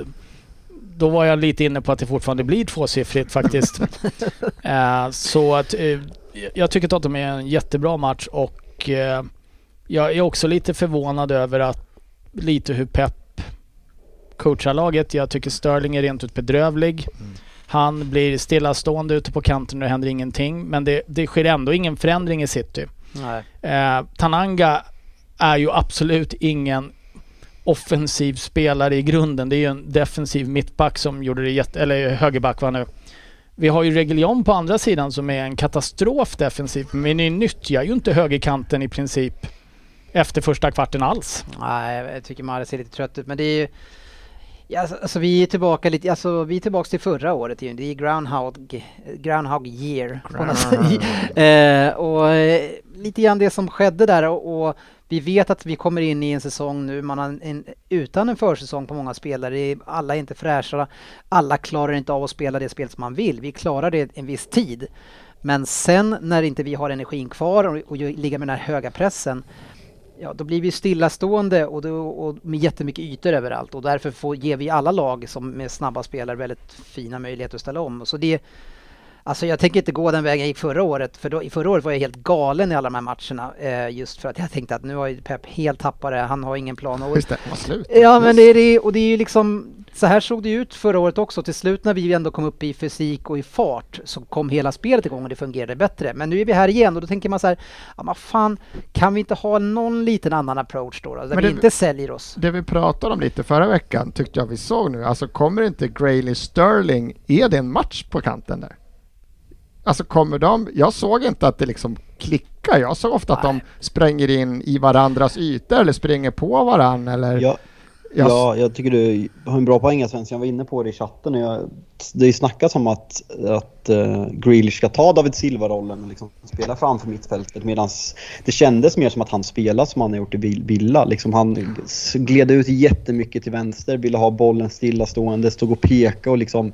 då var jag lite inne på att det fortfarande blir tvåsiffrigt faktiskt. eh, så att eh, jag tycker Tottenham är en jättebra match och eh, jag är också lite förvånad över att lite hur Pep coachar laget. Jag tycker Sterling är rent ut bedrövlig. Han blir stillastående ute på kanten och det händer ingenting. Men det, det sker ändå ingen förändring i City. Eh, Tananga är ju absolut ingen offensiv spelare i grunden. Det är ju en defensiv mittback som gjorde det jätte... Eller högerback var nu. Vi har ju Reguilon på andra sidan som är en katastrof defensivt. Men ni nyttjar ju inte högerkanten i princip efter första kvarten alls. Nej, jag tycker Mahrez ser lite trött ut men det är ju Ja, alltså, alltså vi är tillbaka lite, alltså vi är tillbaka till förra året ju. Det är Groundhog, Groundhog year. sätt. eh, och eh, lite grann det som skedde där och, och vi vet att vi kommer in i en säsong nu, man en, en, utan en försäsong på många spelare. Alla är inte fräscha, alla klarar inte av att spela det spel som man vill. Vi klarar det en viss tid. Men sen när inte vi har energin kvar och, och ligger med den här höga pressen Ja, då blir vi stillastående och, då, och med jättemycket ytor överallt och därför får, ger vi alla lag som med snabba spelare väldigt fina möjligheter att ställa om. Så det, alltså jag tänker inte gå den vägen jag gick förra året, för då, i förra året var jag helt galen i alla de här matcherna. Eh, just för att jag tänkte att nu har ju Pep helt tappat det, han har ingen plan. Och, Just det, var slut. Ja men det är det och det är ju liksom så här såg det ut förra året också. Till slut när vi ändå kom upp i fysik och i fart så kom hela spelet igång och det fungerade bättre. Men nu är vi här igen och då tänker man så här, ja men fan, kan vi inte ha någon liten annan approach då? då där Men vi det- inte säljer oss? Det vi pratade om lite förra veckan tyckte jag vi såg nu. Alltså kommer inte Grayley Sterling, är det en match på kanten där? Alltså kommer de, jag såg inte att det liksom klickar. Jag såg ofta att de spränger in i varandras ytor eller springer på varandra eller... Ja, ja, jag tycker du har en bra poäng Svensson. Jag var inne på det i chatten. Och jag, det snackas om att, att uh, Grealish ska ta David Silva-rollen och liksom spela framför mittfältet. Medan det kändes mer som att han spelar som han har gjort i Vill- Villa. Liksom han gled ut jättemycket till vänster, ville ha bollen stillastående, stod och pekade och liksom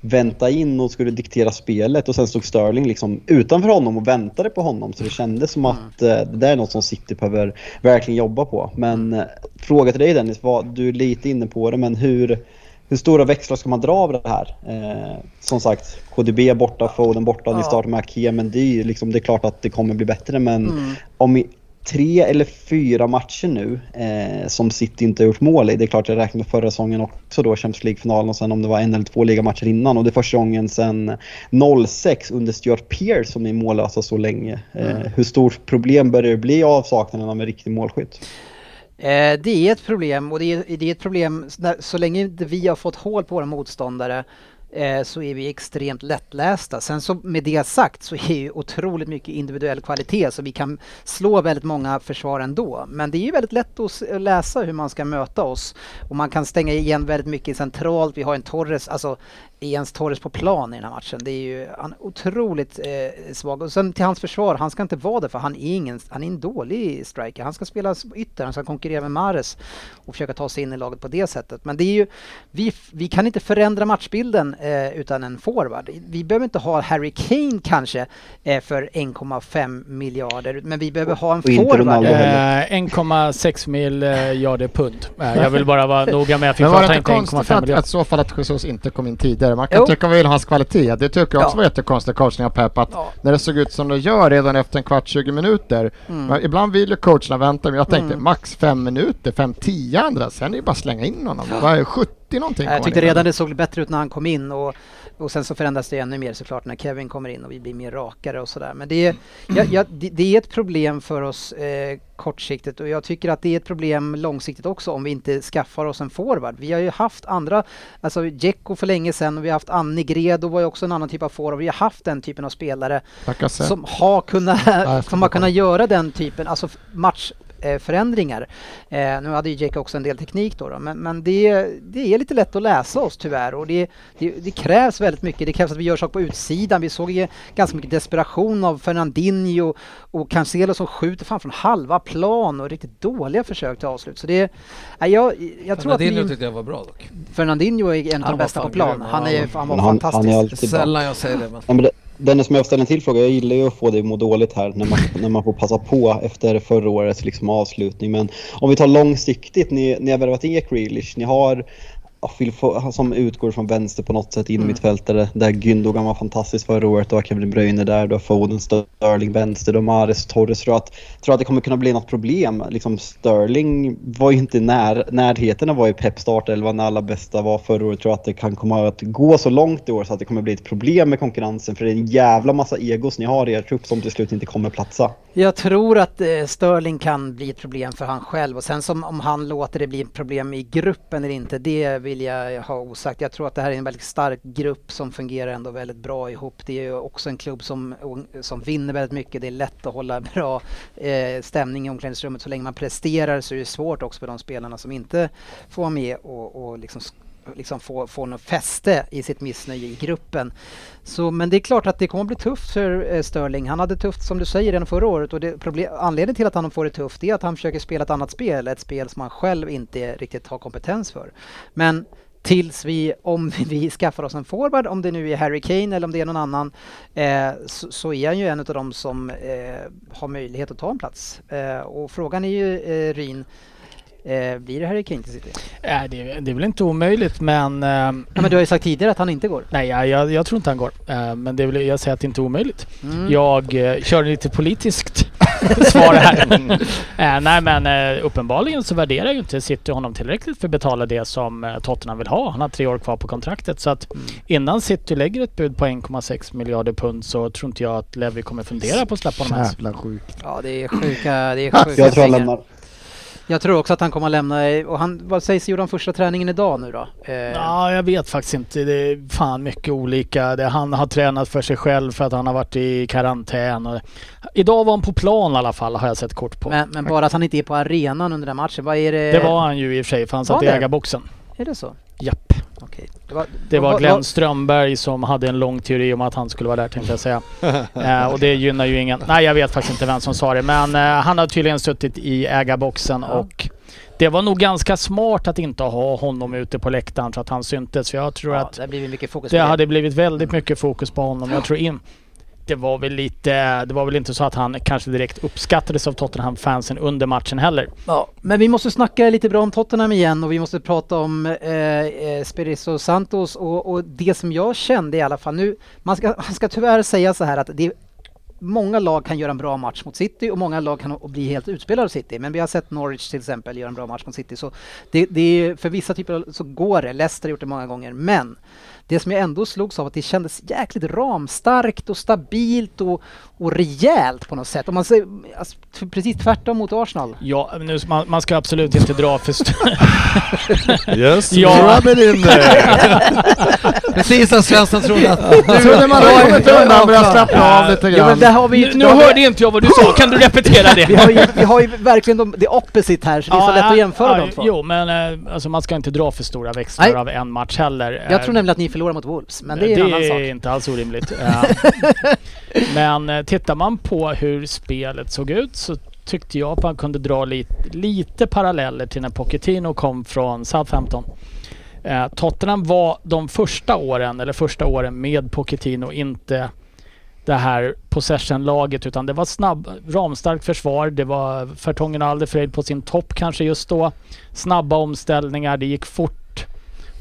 vänta in och skulle diktera spelet. Och sen stod Sterling liksom utanför honom och väntade på honom. Så det kändes som att eh, det där är något som City behöver verkligen jobba på. Men eh, fråga till dig Dennis, vad, du är lite inne på det, men hur, hur stora växlar ska man dra av det här? Eh, som sagt, KDB borta, Foden borta, ni Ja. startar med Ake, men det liksom, det är klart att det kommer bli bättre. Men Mm. om tre eller fyra matcher nu eh, som City inte har gjort mål i, det är klart jag räknar med förra säsongen också då, Champions League-finalen och sen om det var en eller två ligamatcher innan och det är första gången sedan 06 under Stuart Pearce som är mållösa så länge. Eh, hur stort problem börjar det bli avsaknaden av en riktig målskytt? Eh, det är ett problem och det är, det är ett problem när, så länge inte vi har fått hål på våra motståndare eh, så är vi extremt lättlästa. Sen så med det sagt så är ju otroligt mycket individuell kvalitet så vi kan slå väldigt många försvar ändå. Men det är ju väldigt lätt att att läsa hur man ska möta oss och man kan stänga igen väldigt mycket centralt. Vi har en Torres, alltså är ens Torres på plan i den här matchen? Det är ju han är otroligt eh, svag. Och sen till hans försvar, han ska inte vara där för han är, ingen, han är en dålig striker. Han ska spela ytter, han ska konkurrera med Mares och försöka ta sig in i laget på det sättet. Men det är ju, vi, vi kan inte förändra matchbilden eh, utan en forward. Vi behöver inte ha Harry Kane kanske eh, för 1,5 miljarder, men vi behöver ha en forward. Ronaldo heller. Eh, 1,6 mil eh, ja det är pund. Eh, jag vill bara vara noga med att vi Men var det inte konstigt 1,5 att, miljarder. att så fall att Jesus inte kom in tidigare? Man kan Jo. tycka vad vill hans kvalitet. Det tycker jag också Ja. var jättekonstig coachning av Pep att Ja. när det såg ut som det gör redan efter en kvart, 20 minuter. Mm. Ibland vill ju coacherna vänta men jag tänkte Mm. max fem minuter, fem, tio andra. Sen är det bara slänga in honom. Är 70 90 någonting. Jag tyckte redan det såg bättre ut när han kom in och, och sen så förändras det ännu mer såklart när Kevin kommer in och vi blir mer rakare och sådär. Men det är, ja, ja, det, det är ett problem för oss eh, kortsiktigt och jag tycker att det är ett problem långsiktigt också om vi inte skaffar oss en forward. Vi har ju haft andra, alltså Dzeko för länge sedan och vi har haft Annie Gredo var ju också en annan typ av forward. Vi har haft den typen av spelare som har kunnat, som har kunnat göra den typen, alltså f- matchförändringar. Eh, nu hade ju Jake också en del teknik då, då men, men det, det är lite lätt att läsa oss tyvärr och det, det, det krävs väldigt mycket. Det krävs att vi gör saker på utsidan. Vi såg ju ganska mycket desperation av Fernandinho och Cancelo som skjuter fan från halva plan och riktigt dåliga försök till avslut. Så det, nej, jag, jag tror att Fernandinho vi, tyckte jag var bra dock. Fernandinho är en av de bästa på plan. Han, är, han var han, fantastisk. han är alltid bra. Sällan jag säger det. Men... Dennis, om jag får ställa en till fråga. Jag gillar ju att få dig att må dåligt här när man, när man får passa på efter förra årets liksom avslutning. Men om vi tar långsiktigt, ni, ni har värvat in Jack Grealish. Ni har som utgår från vänster på något sätt in i Mm. mittfältare. Där Gündogan var fantastisk förra året. Du har Kevin Bruyne där, du har Foden, Sterling vänster, du har Torres. Tror att, tror att det kommer kunna bli något problem? Liksom Sterling var ju inte när, närheten av att vara i Pep startelva när alla bästa var förra året. Tror att det kan komma att gå så långt i år så att det kommer bli ett problem med konkurrensen. För det är en jävla massa egos ni har i er trupp som till slut inte kommer platsa. Jag tror att eh, Sterling kan bli ett problem för han själv och sen som om han låter det bli ett problem i gruppen eller inte, det vill jag ha osagt. Jag tror att det här är en väldigt stark grupp som fungerar ändå väldigt bra ihop. Det är ju också en klubb som, som vinner väldigt mycket. Det är lätt att hålla bra eh, stämning i omklädningsrummet. Så länge man presterar så är det svårt också för de spelarna som inte får vara med och, och liksom liksom få, få något fäste i sitt missnöje i gruppen. Så, men det är klart att det kommer att bli tufft för eh, Sterling. Han hade tufft som du säger redan förra året och det problem, anledningen till att han får det tufft är att han försöker spela ett annat spel, ett spel som han själv inte riktigt har kompetens för. Men tills vi, om vi skaffar oss en forward, om det nu är Harry Kane eller om det är någon annan, eh, så, så är han ju en av de som eh, har möjlighet att ta en plats. Eh, och frågan är ju, eh, Ryn, eh, blir det Harry Kane till City? Äh, det, det är väl inte omöjligt men... ehm, Ja, men du har ju sagt tidigare att han inte går. Nej, jag, jag, jag tror inte han går. Eh, men det är väl, jag säger att det inte är omöjligt. Mm. Jag uh, kör lite politiskt svar här. Eh, nej men uh, uppenbarligen så värderar ju inte City honom tillräckligt för att betala det som uh, Tottenham vill ha. Han har tre år kvar på kontraktet så att Mm. innan City lägger ett bud på 1,6 miljarder pund så tror inte jag att Levy kommer fundera på att släppa honom ens. Jävla sjukt. Ja, det är sjuka, det är sjuka Jag tror han lämnar. Jag tror också att han kommer att lämna, och han, vad sägs, gjorde han första träningen idag nu då? Eh, Ja, jag vet faktiskt inte. Det är fan mycket olika. Det, han har tränat för sig själv för att han har varit i karantän. Och, idag var han på plan i alla fall har jag sett kort på. men, men bara att han inte är på arenan under den matchen, vad är det? det var han ju i och för sig för han satt i ägarboxen. Är det så? Japp. Okej. Det var, Det var Glenn Strömberg som hade en lång teori om att han skulle vara där tänkte jag säga. eh, och det gynnar ju ingen. Nej jag vet faktiskt inte vem som sa det men eh, han har tydligen suttit i ägarboxen Ja. och det var nog ganska smart att inte ha honom ute på läktaren så att han syntes. För jag tror ja, att det blir mycket fokus det hade blivit väldigt mycket fokus på honom. Jag tror in... Det var väl lite... Det var väl inte så att han kanske direkt uppskattades av Tottenham-fansen under matchen heller. Ja, men vi måste snacka lite bra om Tottenham igen och vi måste prata om eh, eh Spirito Santos och, och det som jag kände i alla fall nu, man ska, man ska tyvärr säga så här att det Många lag kan göra en bra match mot City och många lag kan bli helt utspelade av City. Men vi har sett Norwich till exempel göra en bra match mot City. Så det, det för vissa typer av, så går det. Leicester har gjort det många gånger. Men det som jag ändå slogs av att det kändes jäkligt ramstarkt och stabilt och, och rejält på något sätt. Om man säger, alltså, precis tvärtom mot Arsenal. Ja, nu, man, man ska absolut inte dra för... Yes, Ja. rub it in there. Precis som Svensson trodde att... Nu trodde man hade kommit undan börjat slappna av lite Ja, grann. har vi ju, nu nu hörde inte jag vad du sa, kan du repetera det? vi har ju, vi har ju verkligen de, det opposite här så det är så lätt att jämföra de två. Jo, men eh, alltså, man ska inte dra för stora växlar Nej. av en match heller. Jag Eh, tror nämligen att ni förlorar mot Wolves, men det är en annan sak. inte alls orimligt. Eh, Men eh, tittar man på hur spelet såg ut så tyckte jag att man kunde dra lite, lite paralleller till när Pochettino kom från Southampton. Eh, Tottenham var de första åren, eller första åren med Pochettino inte det här possession-laget utan det var snabb, ramstarkt försvar. Det var Fertongen och Alderfreid på sin topp kanske just då. Snabba omställningar, det gick fort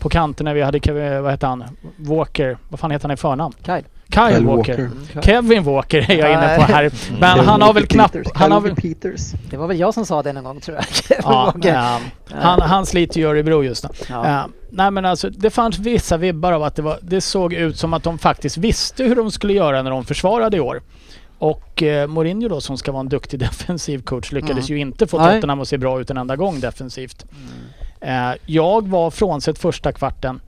på kanterna. Vi hade, Kevin- vad heter han, Walker, vad fan heter han i förnamn? Kyle. Kyle, Kyle Walker. Walker. Kevin Walker är jag inne på här. Men Kyle han har väl knappt... Peters. Han har väl, Peters. Det var väl jag som sa det någon gång tror jag. ja, Walker. eh, han, han sliter ju i Örebro just nu. Ja. Eh, nej men alltså det fanns vissa vibbar av att det, var, det såg ut som att de faktiskt visste hur de skulle göra när de försvarade i år. Och eh, Mourinho då som ska vara en duktig defensiv coach lyckades Mm. ju inte få. Tottenham att se bra ut en enda gång defensivt. Eh, Eh, jag var frånsett första kvarten.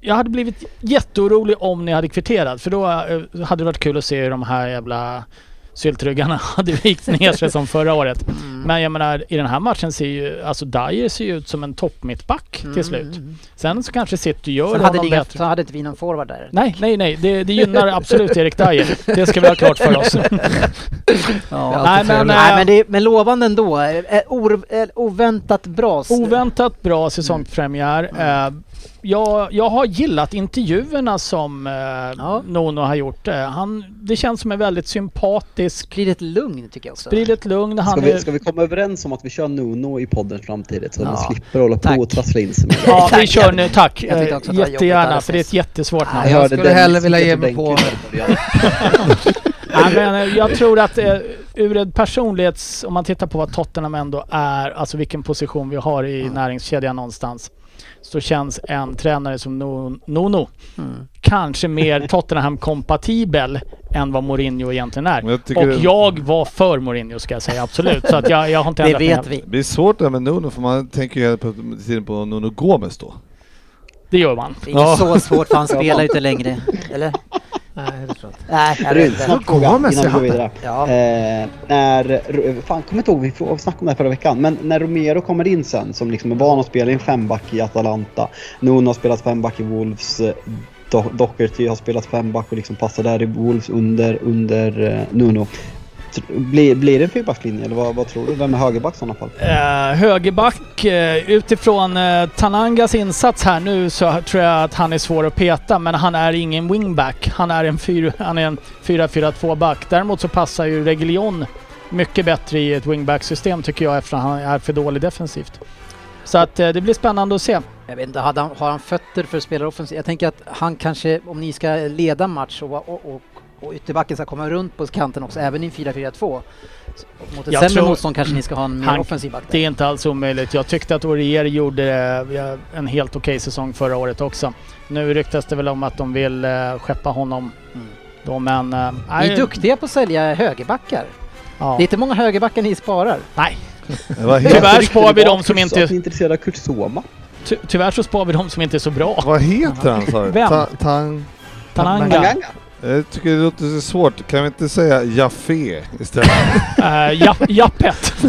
Jag hade blivit jätteorolig om ni hade kvitterat för då eh, hade det varit kul att se hur de här jävla syltryggarna hade vikt ner sig som förra året. Mm. Men jag menar i den här matchen ser ju, alltså Dyer ser ju ut som en toppmittback till slut. Sen så kanske City gör Mm. Sen hade, honom bättre. så hade inte vi någon forward där. Nej, nej, nej. Det, det gynnar absolut Erik Dyer. Det ska vi ha klart för oss. Ja. Nej, men, Nej eh, men, det, men lovande ändå. Eh, or, eh, oväntat bra. Oväntat bra säsongspremiär. Eh, jag, jag har gillat intervjuerna som eh, Ja. Nono har gjort. Eh, han, det känns som en väldigt sympatisk, Sprider ett lugn tycker jag också. sprider ett lugn. Ska Han vi, är, ska vi komma överens om att vi kör Nuno i podden framtidigt så att Ja. vi slipper hålla på Tack. och trassla in sig med det? ja, vi kör nu. Tack. Eh, att Jättegärna, för det är ett jättesvårt namn. Jag skulle Dennis hellre vilja ge på mig på-. Nej, men eh, jag tror att eh, ur ett personlighets... Om man tittar på vad Tottenham ändå är, alltså vilken position vi har i näringskedjan någonstans. Så känns en tränare som No- Nono Mm. kanske mer Tottenham-kompatibel än vad Mourinho egentligen är. Jag Och det- jag var för Mourinho ska jag säga, absolut. Så att jag, jag har inte Det ändrat mig. vet vi. Det blir svårt det här med Nuno för man tänker ju på tiden på Nuno Gomes då. Det gör man. Det är inte Ja. så svårt för han spelar inte längre. Eller? Nej, det tror jag inte. Nej, jag snabb fråga innan vi går vidare. Ja. Eh, när, fan kommer inte ihåg, vi får- snackade om det här förra veckan, men när Romero kommer in sen som liksom är van att spela i en femback i Atalanta. Nuno har spelat femback i Wolves. eh, Do- Doherty har spelat femback och liksom passar där i Wolves under, under eh, Nuno. Blir, blir det en fyrbackslinje eller vad, vad tror du? Vem är högerback i sådana fall? Eh, högerback, eh, utifrån eh, Tanangas insats här nu så tror jag att han är svår att peta men han är ingen wingback. Han är en, fyr, han är en 4-4-2 back. Däremot så passar ju Reguilon mycket bättre i ett wingback-system tycker jag eftersom han är för dålig defensivt. Så att eh, det blir spännande att se. Jag vet inte, hade han, har han fötter för att spela offensivt? Jag tänker att han kanske, om ni ska leda match och, och, och, och ytterbacken ska komma runt på kanten också, även i en 4-4-2. så Mot ett Jag sämre tror- motstånd kanske ni ska ha en mer Han- offensiv back där. Det är inte alls omöjligt. Jag tyckte att Orier gjorde eh, en helt okej säsong förra året också. Nu ryktas det väl om att de vill eh, skeppa honom. Mm. Då, men... eh, Ni är duktiga på att sälja högerbackar. ja. Det är inte många högerbackar ni sparar. Nej, Tyvärr Ryktet spar vi dem som inte- är intresserade av Kurt Soma. ty tyvärr så spar vi de som inte är så bra. vad heter han sa du? Vem? Ta, tang, Tananga. Tanganga. Jag tycker det låter så svårt. Kan vi inte säga Jaffe istället? Uh, ja, Jappet.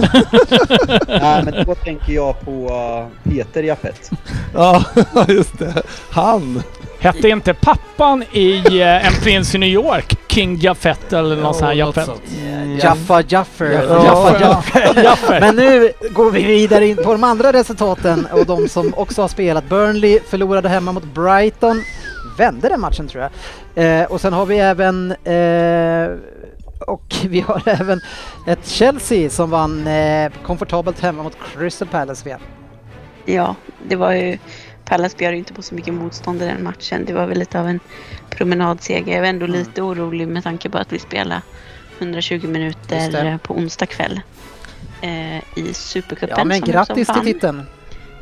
Nej men då tänker jag på uh, Peter Japet. ja, just det. Han! Hette inte pappan i eh, En prins i New York King Jaffet eller någon sån här Ja, något Jaffet? sånt. Jaffa Jaffer. Ja. Jaffa Jaffer. Men nu går vi vidare in på de andra resultaten och de som också har spelat. Burnley förlorade hemma mot Brighton. Vände den matchen tror jag. Eh, och sen har vi även eh, och vi har även ett Chelsea som vann eh, komfortabelt hemma mot Crystal Palace. Vet. Ja, det var ju... Pallas bjöd ju inte på så mycket motstånd i den matchen. Det var väl lite av en promenadseger. Jag var ändå lite orolig med tanke på att vi spelade 120 Just minuter på onsdag kväll. Eh, I Supercupen. Ja men grattis till titeln.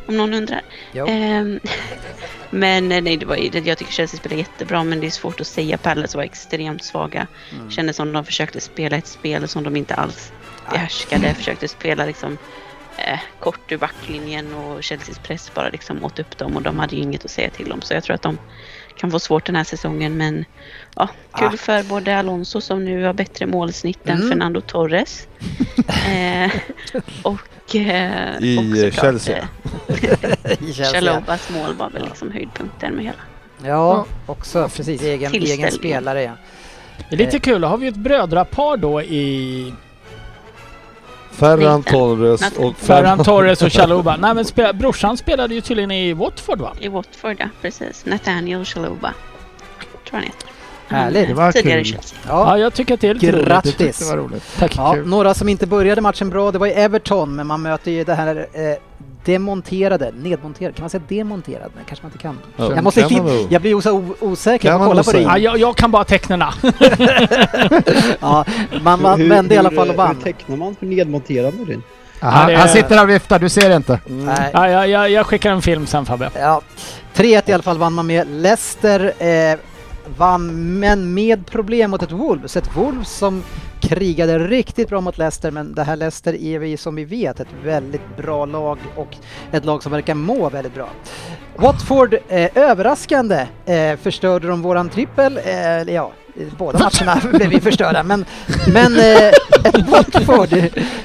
Om någon undrar. Ehm, men eh, nej, det var, jag tycker Chelsea spelar jättebra men det är svårt att säga. Palace var extremt svaga. Mm. Kändes som de försökte spela ett spel som de inte alls behärskade. Försökte spela liksom eh, kort ur backlinjen och Chelseas press bara liksom åt upp dem och de hade ju inget att säga till om. Så jag tror att de kan få svårt den här säsongen men ja, kul Ah. för både Alonso som nu har bättre målsnitt än Mm. Fernando Torres. eh, och eh, I, och eh, såklart, Chelsea. eh. Chalobas mål var väl liksom höjdpunkten med hela. Ja, också precis. Egen, egen spelare ja. Det är lite kul, då har vi ett brödrapar då i Ferran. Torres och Ferran Torres och Chaluba. Nej men spe, brorsan spelade ju tydligen i Watford va? I Watford, ja precis. Nathaniel Chaloba. Tror han heter. Härligt. Det var Tidigare kul. Ja, ja. jag tycker att det är lite roligt. Grattis! Det var roligt. Tack. Ja, Kul. några som inte började matchen bra, det var ju Everton, men man möter ju det här eh, demonterade, nedmonterade, kan man säga demonterad? Nej, kanske man inte kan. Ja, jag, måste kan man jag blir så osäker, jag kolla på säga. Ja, det. jag, jag kan bara tecknena. Ja, man, man Hur- vände i alla fall och vann. Hur tecknar man för nedmonterande Ryn? Han, det- han sitter här och viftar, du ser inte. Nej. Ja, jag, jag, jag skickar en film sen Fabbe. Ja. 3-1 i alla fall vann man med. Leicester eh, vann men med problem mot ett Wolves. Ett Wolves som krigade riktigt bra mot Leicester men det här Leicester är vi som vi vet ett väldigt bra lag och ett lag som verkar må väldigt bra. Watford, eh, överraskande, eh, förstörde de våran trippel. Eh, ja, båda matcherna blev vi förstörda men, men eh, ett Watford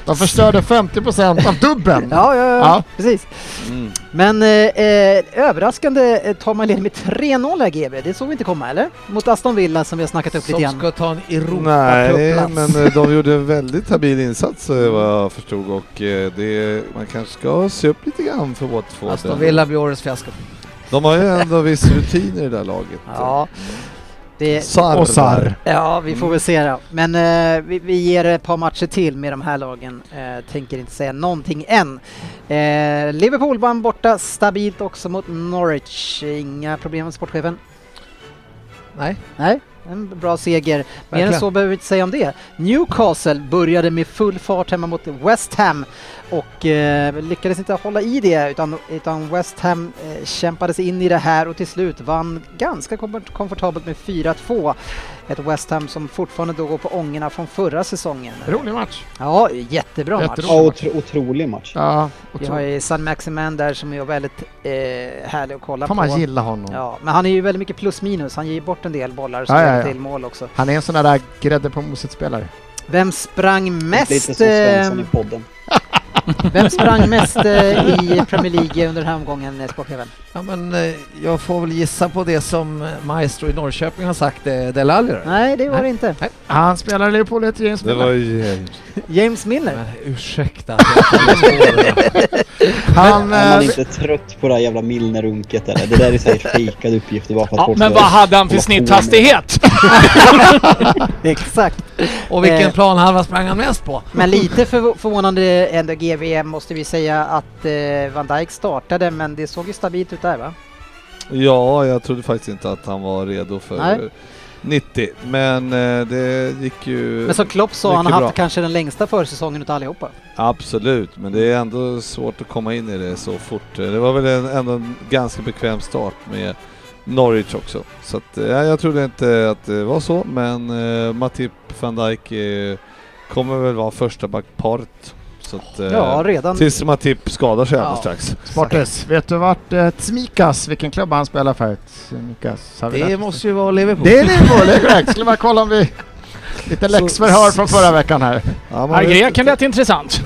De förstörde 50% av dubben. Ja, ja, ja, Ja. precis. Mm. Men eh, eh, överraskande eh, tar man ledning med 3-0 här GB. Det såg vi inte komma eller? Mot Aston Villa som vi har snackat upp lite Som grann. ska ta en Nej, Europacup-plats. men eh, de gjorde en väldigt stabil insats vad jag förstod och det, man kanske ska se upp lite grann för Watford. Aston Villa blir årets fiasko. De har ju ändå viss rutin i det där laget. Ja, det, Sarr. Och Sarr. ja, vi får väl se då. Men eh, vi, vi ger ett par matcher till med de här lagen. Eh, tänker inte säga någonting än. Eh, Liverpool vann borta stabilt också mot Norwich. Inga problem med sportchefen? Nej. Nej, en bra seger. Mer än så behöver vi inte säga om det. Newcastle började med full fart hemma mot West Ham och eh, lyckades inte hålla i det utan, utan West Ham eh, kämpade sig in i det här och till slut vann ganska komfort- komfortabelt med 4-2. Ett West Ham som fortfarande då går på ångorna från förra säsongen. Rolig match. Ja, jättebra match. Jätterolig. Ja, otro, otrolig match. Ja, Vi har ju San Maximan där som är väldigt eh, härlig att kolla får på. man gilla honom. Ja, men han är ju väldigt mycket plus minus. Han ger bort en del bollar så Ja, ja, ja. till mål också. Han är en sån där grädde på moset-spelare. Vem sprang mest? Lite som Svensson i eh, podden. Vem sprang mest eh, i Premier League under den här omgången, eh, sportchefen? Ja, men eh, jag får väl gissa på det som Maestro i Norrköping har sagt, eh, Del Alli. Nej, det var Nej. det inte. Han spelar i Liverpool ett James Det Miller. var ju... James Miller. Men ursäkta det. Han, Är man inte trött på det här jävla Milner-runket eller? Det där är säkert fejkade uppgifter bara för att Ja, folk men vad hade han för snitthastighet? Exakt. Och vilken Eh. planhalva sprang han mest på? Men lite förv- förvånande ändå GVM måste vi säga att eh, Van Dijk startade, men det såg ju stabilt ut där va? Ja, jag trodde faktiskt inte att han var redo för Nej. 90, men eh, det gick ju Men som Klopp sa, han har haft kanske den längsta försäsongen utav allihopa. Absolut, men det är ändå svårt att komma in i det så fort. Det var väl en, ändå en ganska bekväm start med Norwich också. Så att, eh, ja, jag trodde inte att det var så, men eh, Matip van Dijk eh, kommer väl vara första backparet. Så att, eh, Ja, redan. Tills Matip skadar sig alldeles Ja. strax. Sportes, vet du vart eh, Tsimikas, vilken klubb han spelar för? Tsimikas, vi Det oss måste ju vara Liverpool. Det är Liverpool, det är korrekt. Skulle bara kolla om vi... Lite läxförhör från förra veckan här. Ja, man Ja, greken inte. lät intressant.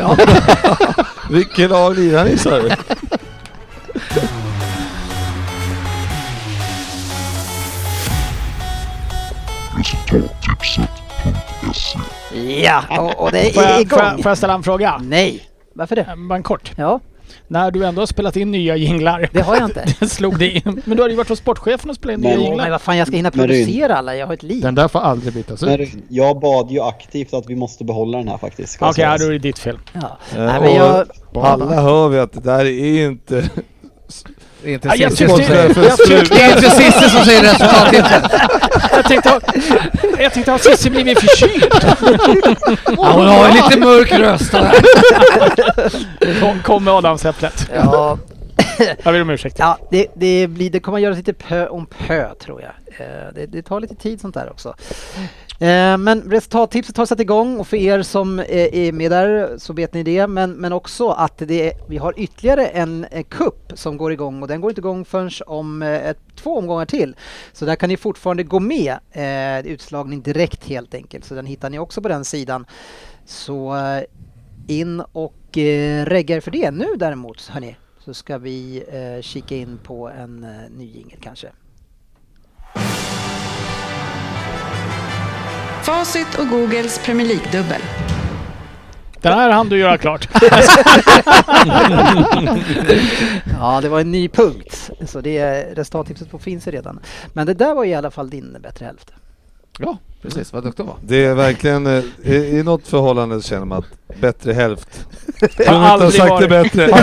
Vilket lag lirar ni sa du? Ja, och, och det Får är jag, får, jag, igång. får jag ställa en fråga? Nej, varför det? Bara en kort. Ja, När du ändå har spelat in nya jinglar, det har jag inte. det slog det in. Men du har ju varit hos sportchefen och spelat in Men- nya Jo, men jinglar. vad fan, jag ska hinna producera alla, jag har ett liv. Den där får aldrig bytas ut. Jag bad ju aktivt att vi måste behålla den här faktiskt. Okej, ja, sägas. då är det ditt fel. Ja. Eh, Nej, men jag, Alla hör vi att det där är inte... Det är inte Ja, Cissi som säger resultatet. Jag tänkte, ha- jag tänkte ha Cissi blivit förkyld? Ja, hon har ju lite mörk röst. Kom, kom med adamsäpplet. ja, Jag ber om ursäkt. ja det, det, blir, det kommer att göras lite pö om pö tror jag. Eh, det, det tar lite tid sånt där också. Eh, men resultattipset har satt igång och för er som eh, är med där så vet ni det. Men, men också att det, vi har ytterligare en kupp som går igång och den går inte igång förrän om ett, två omgångar till. Så där kan ni fortfarande gå med utslagning direkt helt enkelt. Så den hittar ni också på den sidan. Så in och regga er för det. Nu däremot hörni så ska vi eh, kika in på en eh, ny jingel kanske. Facit och Googles Premier League-dubbel. Den här hann du göra klart. Ja, det var en ny punkt. Så det är resultattipset på finns redan. Men det där var i alla fall din bättre hälft. Ja, precis. Vad duktig var. Det är verkligen, eh, i, i något förhållande så känner man att bättre hälft. Har Kunde inte ha aldrig sagt det varit- bättre.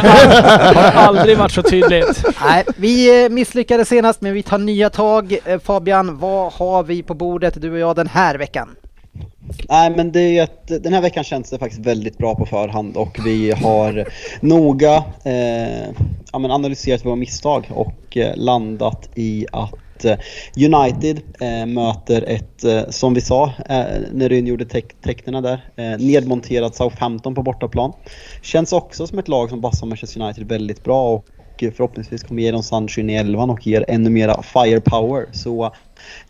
Har aldrig varit så tydligt. Nej, vi eh, misslyckades senast men vi tar nya tag. Eh, Fabian, vad har vi på bordet du och jag den här veckan? Nej men det är ett, den här veckan känns det faktiskt väldigt bra på förhand och vi har noga eh, ja, men analyserat våra misstag och eh, landat i att att eh, United eh, möter ett, eh, som vi sa när Ryn gjorde teck- där, nedmonterat Southampton på bortaplan. Känns också som ett lag som passar Manchester United väldigt bra och förhoppningsvis kommer ge dem sunshine i elvan och ger ännu mera firepower. Så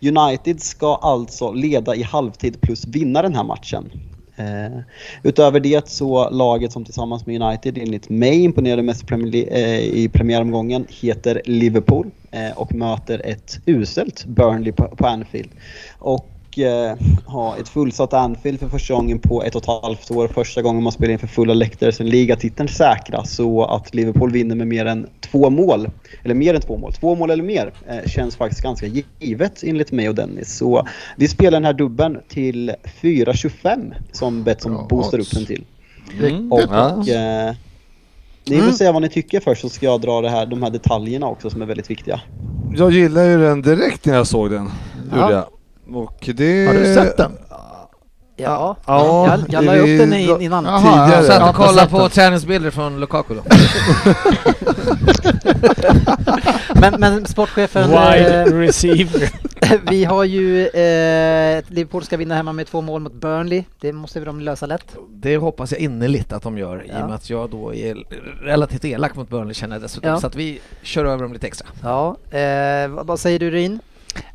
United ska alltså leda i halvtid plus vinna den här matchen. Eh, utöver det så laget som tillsammans med United enligt mig imponerade mest i, Premier eh, i premiäromgången heter Liverpool eh, och möter ett uselt Burnley på, på Anfield. Och eh, ha ett fullsatt Anfield för första gången på ett och ett halvt år. Första gången man spelar inför fulla läktare sen ligatiteln säkras så att Liverpool vinner med mer än två mål, eller mer än två mål, två mål eller mer eh, känns faktiskt ganska givet enligt mig och Dennis. Så vi spelar den här dubben till 4.25 som Betsson Bra boostar upp den till. Mm. Och Ja. eh, ni får Mm. säga vad ni tycker först så ska jag dra det här, de här detaljerna också som är väldigt viktiga. Jag gillar ju den direkt när jag såg den. Ja. Gjorde jag. Och det... Har du sett den? Ja, Ja, jag, jag la upp den in- innan. Jaha, Tidigare. jag Satt har och kollade på träningsbilder från Lukaku då. Men, men sportchefen, Wide eh, receiver. vi har ju eh, Liverpool ska vinna hemma med två mål mot Burnley. Det måste vi de lösa lätt. Det hoppas jag innerligt att de gör i Ja. och med att jag då är relativt elak mot Burnley känner jag dessutom. Ja. Så att vi kör över dem lite extra. Ja, eh, vad, vad säger du Rin?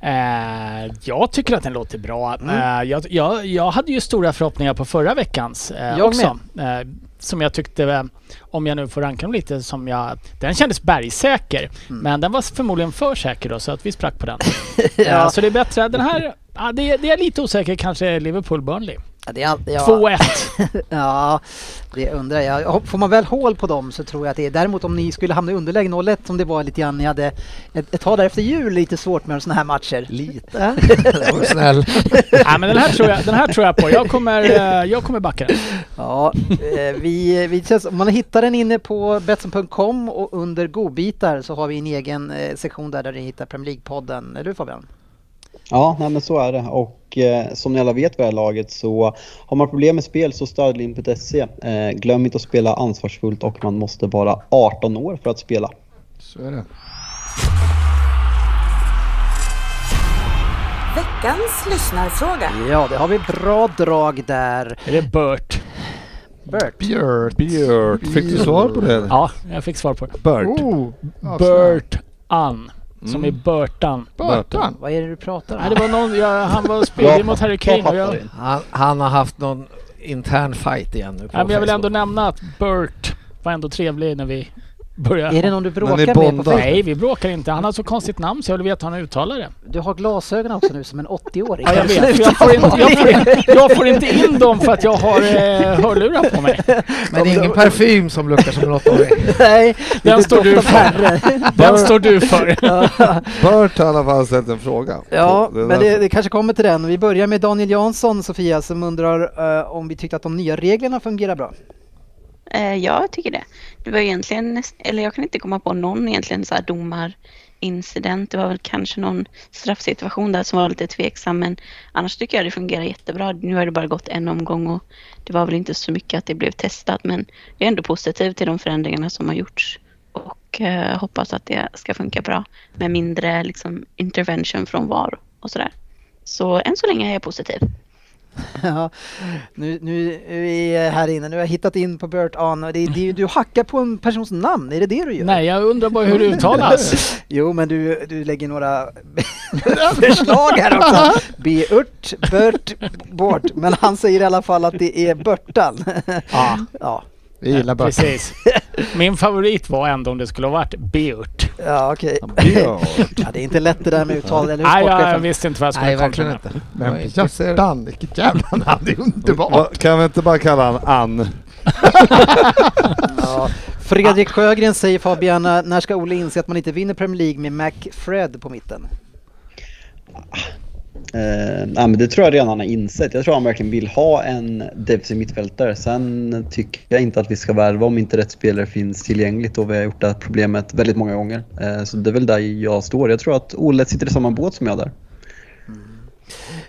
Eh, jag tycker att den låter bra. Mm. Eh, jag, jag, jag hade ju stora förhoppningar på förra veckans eh, Jag också. Eh, som jag tyckte, eh, om jag nu får ranka dem lite, som jag... Den kändes bergsäker. Mm. Men den var förmodligen för säker då, så att vi sprack på den. Ja. eh, så det är bättre. Den här, ja, det, är- det är lite osäker kanske Liverpool-Burnley. Ja, det är, all- ja, 2-1. ja, det undrar jag. Får man väl hål på dem så tror jag att det är. Däremot om ni skulle hamna i underläge 0-1 som det var lite grann, ni hade ett, ett tag där efter jul lite svårt med sådana här matcher. Lite. Det var snäll. Nej, men den här, tror jag, den här tror jag på. Jag kommer, eh, jag kommer backa den. Ja, eh, vi, vi känns, om man hittar den inne på Betsson.com och under godbitar så har vi en egen eh, sektion där, där ni hittar Premier League-podden. Eller hur Fabian? Ja, nej, men så är det. Och eh, som ni alla vet vid det här laget så har man problem med spel så stödlin.se. Eh, glöm inte att spela ansvarsfullt och man måste vara 18 år för att spela. Så är det. Veckans lyssnarfråga. Ja, det har vi bra drag där. Är det Burt? Bert. Björt. Björt, fick du svar på det? Ja, jag fick svar på det. Bert. Oh, avslöjad. Burt Ann. Som Mm. i Burtan. Burton. Vad är det du pratar om? Nej, det var någon, ja, han var spelare mot Harry Kane och jag, Han, han har haft någon intern fight igen nu på ja, men jag vill ändå nämna att Burt var ändå trevlig när vi började. Är det någon du bråkar med på? Facebook? Nej, vi bråkar inte. Han har så konstigt namn så jag vill veta hur han uttalar det. Du har glasögon också nu som en 80-åring. Ja, jag vet. Jag får, inte, jag, får, in- jag får inte in dem för att jag har eh, hörlurar på mig. Men det är ingen parfym som luktar som en åttaåring. Nej, Den står du för. Den står du för. Bert har i alla fall ställt en fråga. Ja, Det men det, det kanske kommer till den. Vi börjar med Daniel Jansson, Sofia, som undrar eh, om vi tyckte att de nya reglerna fungerar bra. Eh, jag tycker det. Det var egentligen, eller jag kan inte komma på någon egentligen så här domarincident. Det var väl kanske någon straffsituation där som var lite tveksam men annars tycker jag det fungerar jättebra. Nu har det bara gått en omgång och det var väl inte så mycket att det blev testat men jag är ändå positiv till de förändringarna som har gjorts och eh, hoppas att det ska funka bra med mindre liksom, intervention från VAR och sådär. Så än så länge är jag positiv. Ja, nu, nu är vi här inne, nu har jag hittat in på Bert Ahn det, det, du hackar på en persons namn, är det det du gör? Nej, jag undrar bara hur det uttalas. Jo, men du, du lägger några förslag här också. Beurt, Bert, Bort. Men han säger i alla fall att det är Börtan. Ja, Ja, Vi gillar Burton. precis. Min favorit var ändå om det skulle ha varit Beurt. ja okej. Björt. Ja, det är inte lätt det där med uttal, eller Nej, jag sportchefen? visste inte vad jag skulle verkligen med. Jag Men. Björtan, vilket jävla namn. Det är underbart. Kan vi inte bara kalla han Ann? Ja. Fredrik Sjögren säger Fabian, när ska Olle inse att man inte vinner Premier League med McFred på mitten? Eh, nej, men det tror jag redan han har insett. Jag tror han verkligen vill ha en defensiv mittfältare. Sen tycker jag inte att vi ska värva om inte rätt spelare finns tillgängligt och vi har gjort det här problemet väldigt många gånger. Eh, så det är väl där jag står. Jag tror att Olle sitter i samma båt som jag där.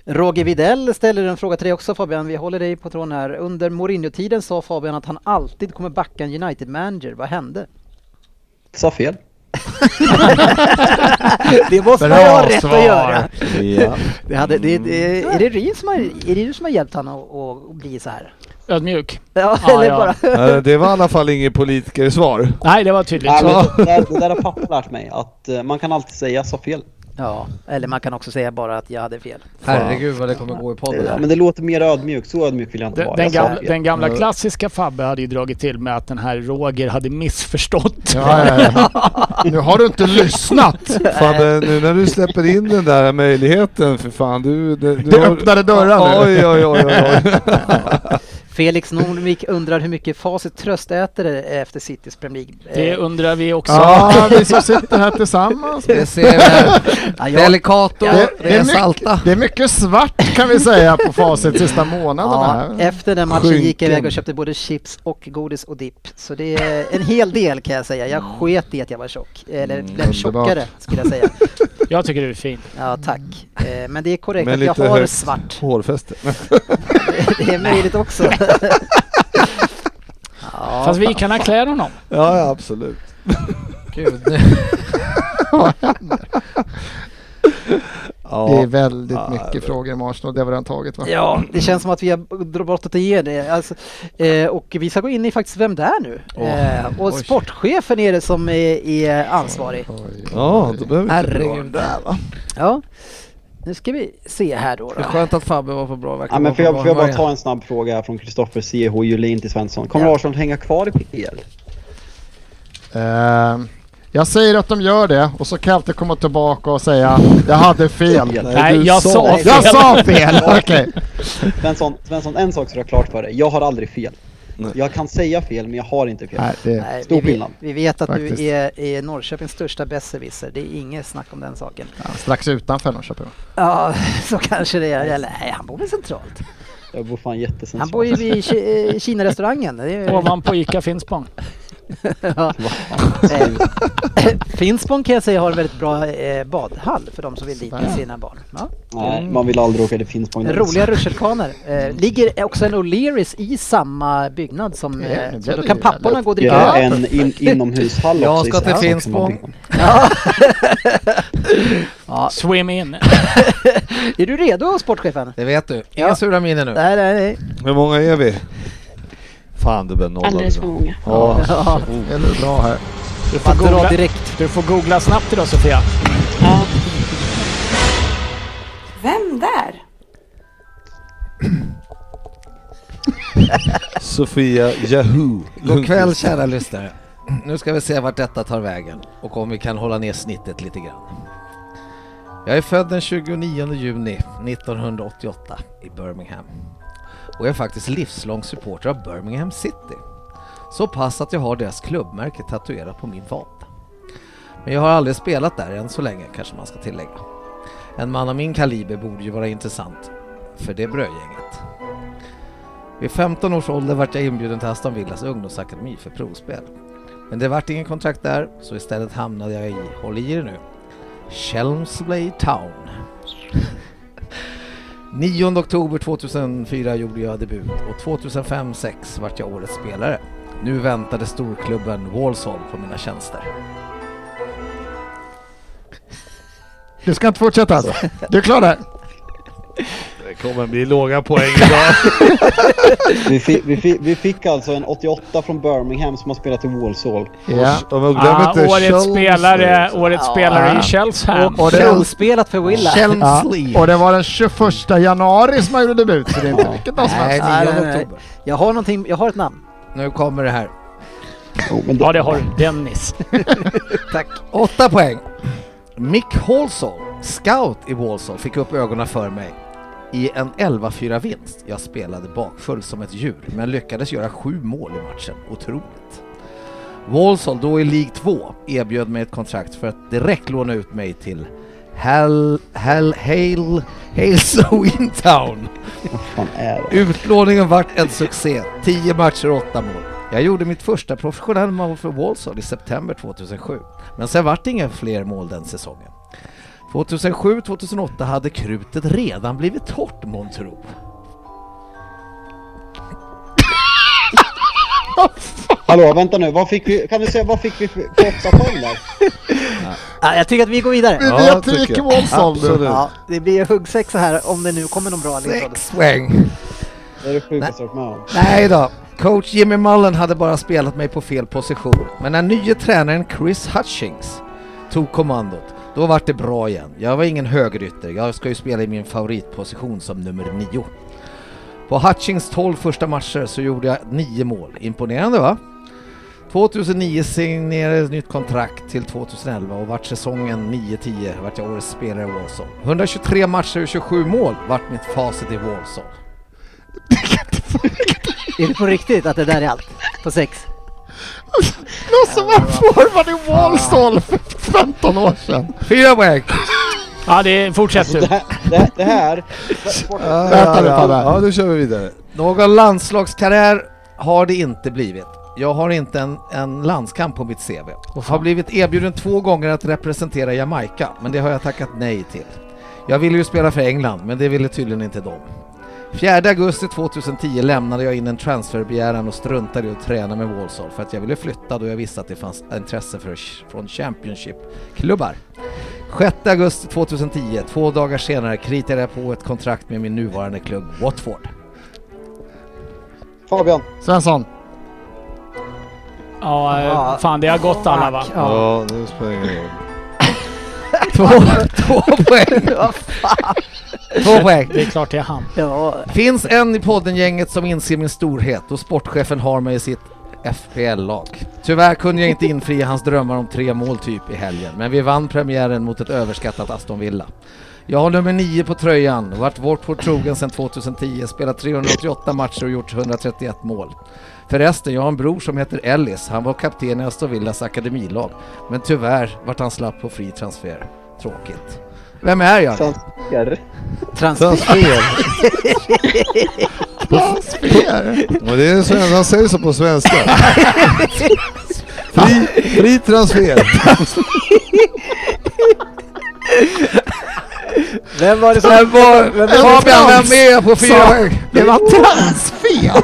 Roger Videll ställer en fråga till dig också Fabian, vi håller dig på tråden här. Under Mourinho-tiden sa Fabian att han alltid kommer backa en United-manager. Vad hände? Sa fel. Det måste man Bra ju ha rätt svar. att göra. Ja. Det hade, det, det, är det Ryn som har, är det du som har hjälpt honom att, att bli så här? Ödmjuk. Ja, Ja, eller ja. bara... Det var i alla fall inget politikersvar. Nej, det var tydligt. Nej, det, där, det där har pappa lärt mig, att eh, man kan alltid säga sa fel. Ja, eller man kan också säga bara att jag hade fel. Herregud vad det kommer gå i podden Ja, men det låter mer ödmjukt, så ödmjuk vill jag inte Den, vara. den, gamla, den gamla klassiska Fabbe hade ju dragit till med att den här Roger hade missförstått. Ja, ja, ja. Nu har du inte lyssnat. Fabbe, nu när du släpper in den där möjligheten för fan du... Du, du Det har- öppnade dörrar nu. Oj, oj, oj, oj, oj. Felix Norvik undrar hur mycket Facit tröstäter det är efter Citys Premier League. Det Eh, undrar vi också. Ja, vi som sitter här tillsammans. Det ser vi Delicato, Ja, det, är mycket- salta. Det är mycket svart kan vi säga på facit sista månaderna. ja, här. efter den matchen gick jag iväg och köpte både chips och godis och dipp. Så det är en hel del kan jag säga. Jag sket i att jag var tjock. Eller Mm, blev underbart. tjockare skulle jag säga. Jag tycker du är fin. Ja, tack. Eh, Men det är korrekt Med att jag har svart. hårfäste. Det är möjligt också. Ja, Fast vi kan ha klär honom. Ja, ja absolut. Gud. Ja. Det är väldigt Ja, mycket det- frågor om Arsenal. Det var redan taget va? Ja, det känns som att vi har att ge det. Alltså, eh, och vi ska gå in i faktiskt vem det är nu. Eh, och oj. sportchefen är det som är, är ansvarig. Oj, Ja, oj. då behöver vi inte där va? Ja, nu ska vi se här då. Det då. är skönt att Fabbe var på bra verkar Ja, men får jag, får jag bara ta en snabb fråga här från Kristoffer CH Julin till Svensson. Kommer Ja. Arsenal hänga kvar i PL? Eh, jag säger att de gör det och så kan jag alltid komma tillbaka och säga jag hade fel. Nej, du jag sa- fel. Jag sa fel! Okej. Svensson, Svensson, en sak ska du ha klart för dig. Jag har aldrig fel. Jag kan säga fel, men jag har inte fel. Nej, det, Nej, Stor vi, vet, skillnad. vi vet att Faktiskt. du är, är Norrköpings största besserwisser. Det är inget snack om den saken. ja, strax utanför Norrköping. Ja, så kanske det är. Eller nej, han bor väl centralt. Jag bor fan jättecentralt. Han bor ju vid Ki- Kina-restaurangen. Ovanpå ICA Finspång. Ja. Eh, Finspång kan jag säga har en väldigt bra eh, badhall för de som vill dit med sina barn. Ja. Nej, man vill aldrig åka till Finspång. Roliga rutschkanor. Eh, ligger också en O'Learys i samma byggnad som... Eh, så då kan papporna gå och dricka Ja, en in, inomhushall Jag också i ska till Finspång. ja. Swim in. Är du redo sportchefen? Det vet du. Inga Ja. sura miner nu. Nej, nej, nej. Hur många är vi? Fan du blir nollad. Alldeles för många. Ja. Ja. Det är bra här. Du får, Man googla, direkt. du får googla snabbt idag Sofia. Ja. Vem där? Sofia Yahoo. God kväll kära lyssnare. Nu ska vi se vart detta tar vägen och om vi kan hålla ner snittet lite grann. Jag är född den 29 juni 1988 i Birmingham och är faktiskt livslång supporter av Birmingham City. Så pass att jag har deras klubbmärke tatuerat på min vana. Men jag har aldrig spelat där än så länge kanske man ska tillägga. En man av min kaliber borde ju vara intressant för det brödgänget. Vid 15 års ålder vart jag inbjuden till Aston Villas ungdomsakademi för provspel. Men det vart ingen kontrakt där, så istället hamnade jag i, håll i er nu, Chelmsley Town. 9 oktober 2004 gjorde jag debut och 2005-06 vart jag årets spelare. Nu väntade storklubben Walsall på mina tjänster. Du ska inte fortsätta alltså? Du är klar där? Kommer bli låga poäng idag. Vi fick, vi, fick, vi fick alltså en 88 från Birmingham som har spelat i Walsall. Ja. De glöm Ah, inte årets Chelmsley spelare, årets spelare i Chelmsham. Och det- Showspelat för Willa. Chelmsley! Och det var den 21 januari som han gjorde debut, så det är inte vilket dag som helst. 9 Nej, nej, nej. Jag har någonting, jag har ett namn. Nu kommer det här. Oh, Ja, det har du. Dennis. Tack. Åtta poäng. Mick Halsall, scout i Walsall, fick upp ögonen för mig i en 11-4 vinst. Jag spelade bakfull som ett djur, men lyckades göra sju mål i matchen. Otroligt. Walsall, då i League 2, erbjöd mig ett kontrakt för att direkt låna ut mig till Hal, Hal, Hale, Halesowin Town. Utlåningen vart en succé. 10 matcher och 8 mål. Jag gjorde mitt första professionella mål för Walsall i september 2007. Men sen vart det inga fler mål den säsongen. 2007-2008 hade krutet redan blivit torrt månntro. Hallå, vänta nu. Vad fick vi, kan du säga vad fick vi för åtta poäng där? Ja, jag tycker att vi går vidare. Vi Ja, vet tycker vilken jag. Du. Absolut. Ja, det blir huggsexa här om det nu kommer någon bra ledtråd. Sex poäng! Det är det sjukaste jag med om. Nej då. Coach Jimmy Mullen hade bara spelat mig på fel position. Men när nye tränaren Chris Hutchings tog kommandot, då vart det bra igen. Jag var ingen högerytter, jag ska ju spela i min favoritposition som nummer nio. På Hutchings 12 första matcher så gjorde jag nio mål. Imponerande va? 2009 signerades nytt kontrakt till 2011 och vart säsongen 9-10 vart jag årets spelare i Walsall. 123 matcher och 27 mål vart mitt facit i Walsall. Är det på riktigt att det där är allt? På sex? Någon som var forward i Walsall för 15 år sedan. Fyra poäng! Ja, det fortsätt Det du. här, det, det här Vänta nu. Ja, nu kör vi vidare. Någon landslagskarriär har det inte blivit. Jag har inte en, en landskamp på mitt CV. Och har blivit erbjuden två gånger att representera Jamaica, men det har jag tackat nej till. Jag ville ju spela för England, men det ville tydligen inte de. 4 augusti 2010 lämnade jag in en transferbegäran och struntade i att träna med Walsall för att jag ville flytta då jag visste att det fanns intresse för, från Championship-klubbar. 6 augusti 2010, två dagar senare, kritade jag på ett kontrakt med min nuvarande klubb Watford. Fabian. Svensson. Ja, eh, Ja. fan det har gått alla va? Ja. Ja, nu spelar det ingen roll. Två, två poäng! två poäng! Det är klart det är han. ja. Finns en i poddengänget som inser min storhet och sportchefen har mig i sitt FPL-lag. Tyvärr kunde jag inte infria hans drömmar om tre mål typ i helgen, men vi vann premiären mot ett överskattat Aston Villa. Jag har nummer nio på tröjan, varit vårt trogen sedan 2010, spelat 388 matcher och gjort 131 mål. Förresten, jag har en bror som heter Ellis, han var kapten i Aston Villas akademilag, men tyvärr vart han slapp på fri transfer. Tråkigt. Vem är jag? Transfer. Transfer. Transfer. Och det är sven- han säger så på svenska. Fri, fri transfer. Vem var det som... Vem var... Vem Fabian, vem är på fyra? Det var transfer.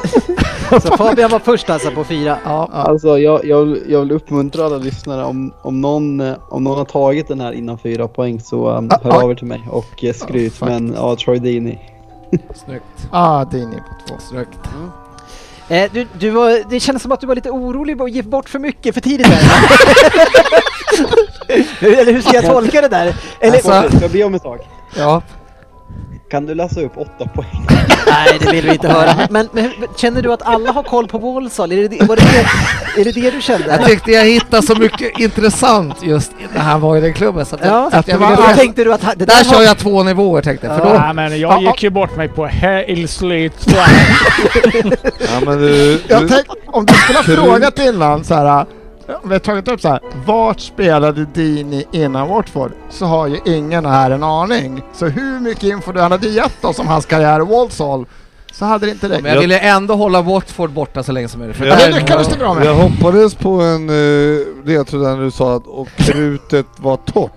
Så Fabian var först alltså på fyra. Ja. Alltså jag, jag, vill, jag vill uppmuntra alla lyssnare om, om, någon, eh, om någon har tagit den här innan fyra poäng så um, Ah, hör ah. av er till mig och eh, skryt. Ja, men ja, Troy Deeney. Snyggt. Ah, Dini på två. Snyggt. Eh, du, du var, det kändes som att du var lite orolig och gick bort för mycket för tidigt där. Eller hur ska jag tolka det där? Eller, Alltså- Ska jag be om en sak? Ja. Kan du läsa upp åtta poäng? Nej, det vill vi inte höra. Men, men känner du att alla har koll på Walsall? Är det, det- var det, det, är det det du kände? Jag tyckte jag hittade så mycket intressant just när han var i den klubben. Så att jag, Ja, att jag ville, tänkte du att han- det där där kör var- jag två nivåer tänkte jag. För då, Nej men jag gick ju bort mig på Hillsleet Ja, men du, Jag du, tänk, om du skulle ha frågat innan så här. Om vi har tagit upp så här. Vart spelade Dini innan Watford? Så har ju ingen här en aning. Så hur mycket info du hade gett oss om hans karriär i Walsall så hade det inte räckt. men jag ville ändå hålla Watford borta så länge som möjligt. För Ja, det lyckades du bra med. jag hoppades på en uh, ledtråd där du sa att och krutet var torrt.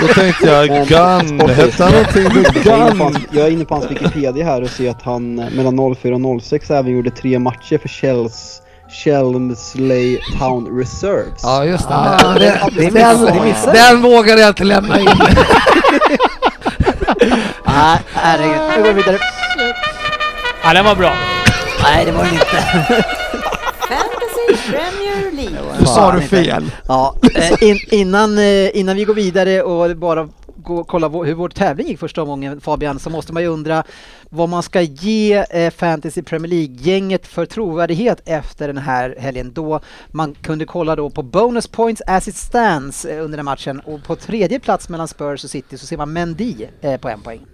Då tänkte jag Gun, hette han någonting? Du Jag är, inne på Gun? jag är inne på hans Wikipedia här och ser att han eh, mellan 04 och 06 även gjorde tre matcher för Chells, Chelmsley Town Reserves. Ja just det. Ah, den, det- det den, den, den vågade jag inte lämna in. Nej, herregud. Nu går vi vidare. Ja den var bra. Nej, det var den inte. Fantasy Premier League. Nu sa du fel. Ja, eh, in, innan, eh, innan vi går vidare och bara gå, kolla vår, hur vår tävling gick första omgången Fabian, så måste man ju undra vad man ska ge eh, Fantasy Premier League-gänget för trovärdighet efter den här helgen då man kunde kolla då på bonus points as it stands eh, under den matchen och på tredje plats mellan Spurs och City så ser man Mendy eh, på en poäng.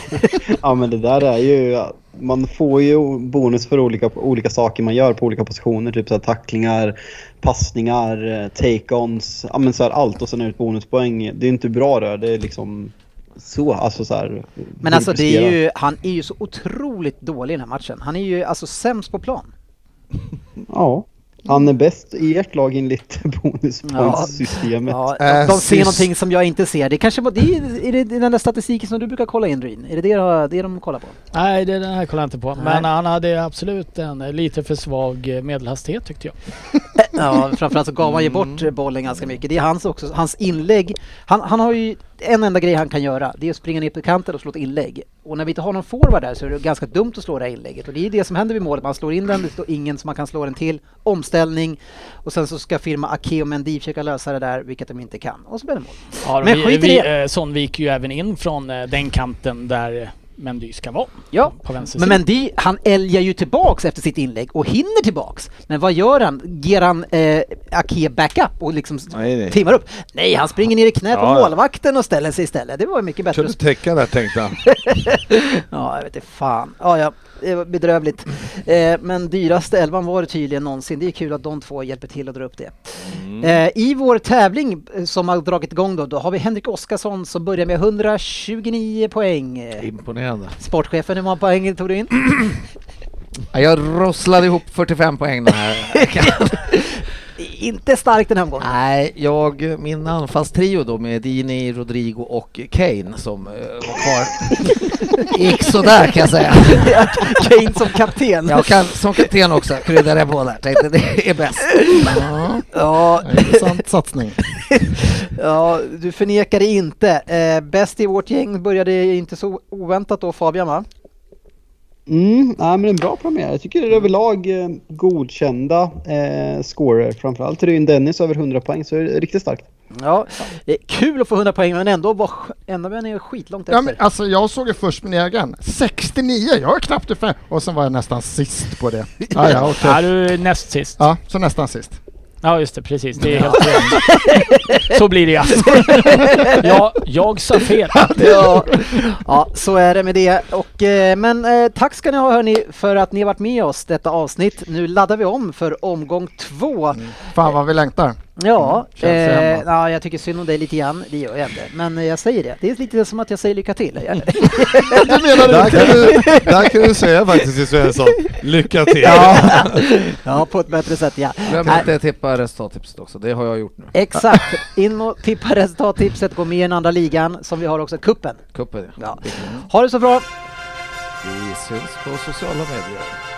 Ja men det där är ju, man får ju bonus för olika, olika saker man gör på olika positioner. Typ så tacklingar, passningar, eh, take-ons, ja men så här allt och sen ut bonuspoäng. Det är inte bra det, det är liksom så, alltså så här. Men alltså det är ju, han är ju så otroligt dålig i den här matchen. Han är ju alltså sämst på plan. Ja. Han är bäst i ert lag enligt bonuspoints-systemet. Ja, Äh, de, de ser någonting som jag inte ser. Det kanske var, det är, är det den där statistiken som du brukar kolla in Ryn? Är det det, det de kollar på? Nej, det den här kollar jag inte på. Nej. Men han hade absolut en lite för svag medelhastighet tyckte jag. Ja, framförallt så gav han ju bort bollen ganska mycket. Det är hans också, hans inlägg. Han, han har ju en enda grej han kan göra. Det är att springa ner på kanten och slå ett inlägg. Och när vi inte har någon forward där så är det ganska dumt att slå det här inlägget. Och det är det som händer vid målet. Man slår in den, det står ingen som man kan slå den till. Omställning. Och sen så ska firma Ake och Mendy försöka lösa det där, vilket de inte kan. Och så blir det mål. Ja, Men vi, skit i det. eh, Son viker ju även in från eh, den kanten där eh, Mendy ska vara. Ja, På vänster men. Mendy han älgar ju tillbaks efter sitt inlägg och hinner tillbaks. Men vad gör han? Ger han eh, Ake backup och liksom Nej, nej. timmar upp? Nej, han springer ner i knät på Ja, ja. målvakten och ställer sig istället. Det var ju mycket bättre. Kunde täcka där tänkte han. Ja, jag vet inte fan. Ja, ja, det var bedrövligt. Eh, men dyraste elvan var det tydligen någonsin. Det är kul att de två hjälper till att dra upp det. Eh, I vår tävling eh, som har dragit igång då, då har vi Henrik Oskarsson som börjar med 129 poäng. Eh, Imponerande. Sportchefen, hur många poäng tog du in? Ja, Jag rosslade ihop 45 poäng den här. Inte starkt den här omgången. Nej, jag, min anfallstrio då med Dini, Rodrigo och Kane som eh, var kvar. Gick sådär kan jag säga. Kane som kapten. Jag kan som kapten också kryddade jag på där. Tänkte det är bäst. Ja, Ja, intressant satsning. ja, du förnekar det inte. Eh, bäst i vårt gäng började inte så oväntat då Fabian va? Mm, nej, men en bra premiär. Jag tycker det är överlag eh, godkända eh, scorer. Framförallt Ryn Dennis över 100 poäng, så är det riktigt starkt. Ja, eh, kul att få 100 poäng men ändå var ändå var jag skitlångt efter. Ja, men alltså jag såg ju först min egen. 69, jag är knappt i fem. Och sen var jag nästan sist på det. Ja, ja, okej. Ja, du är näst sist. Ja, så nästan sist. Ja just det, precis. Det är helt rätt. Så blir det ja. ja. Jag sa fel. ja, ja, så är det med det. Och, eh, men eh, tack ska ni ha hörni för att ni har varit med oss detta avsnitt. Nu laddar vi om för omgång två. Fan vad vi längtar. Ja, det eh, ja, jag tycker synd om dig lite grann. Det gör jag inte. Men eh, jag säger det. Det är lite som att jag säger lycka till. Du menar Där inte? kan du, där kan du säga faktiskt till Svensson, lycka till! ja. ja, på ett bättre sätt ja. Glöm inte att tippa resultattipset också. Det har jag gjort nu. Exakt. In och tippa resultattipset. Gå med i den andra ligan som vi har också, kuppen. Kuppen ja. Ja. Ha det så bra. Vi syns på sociala medier.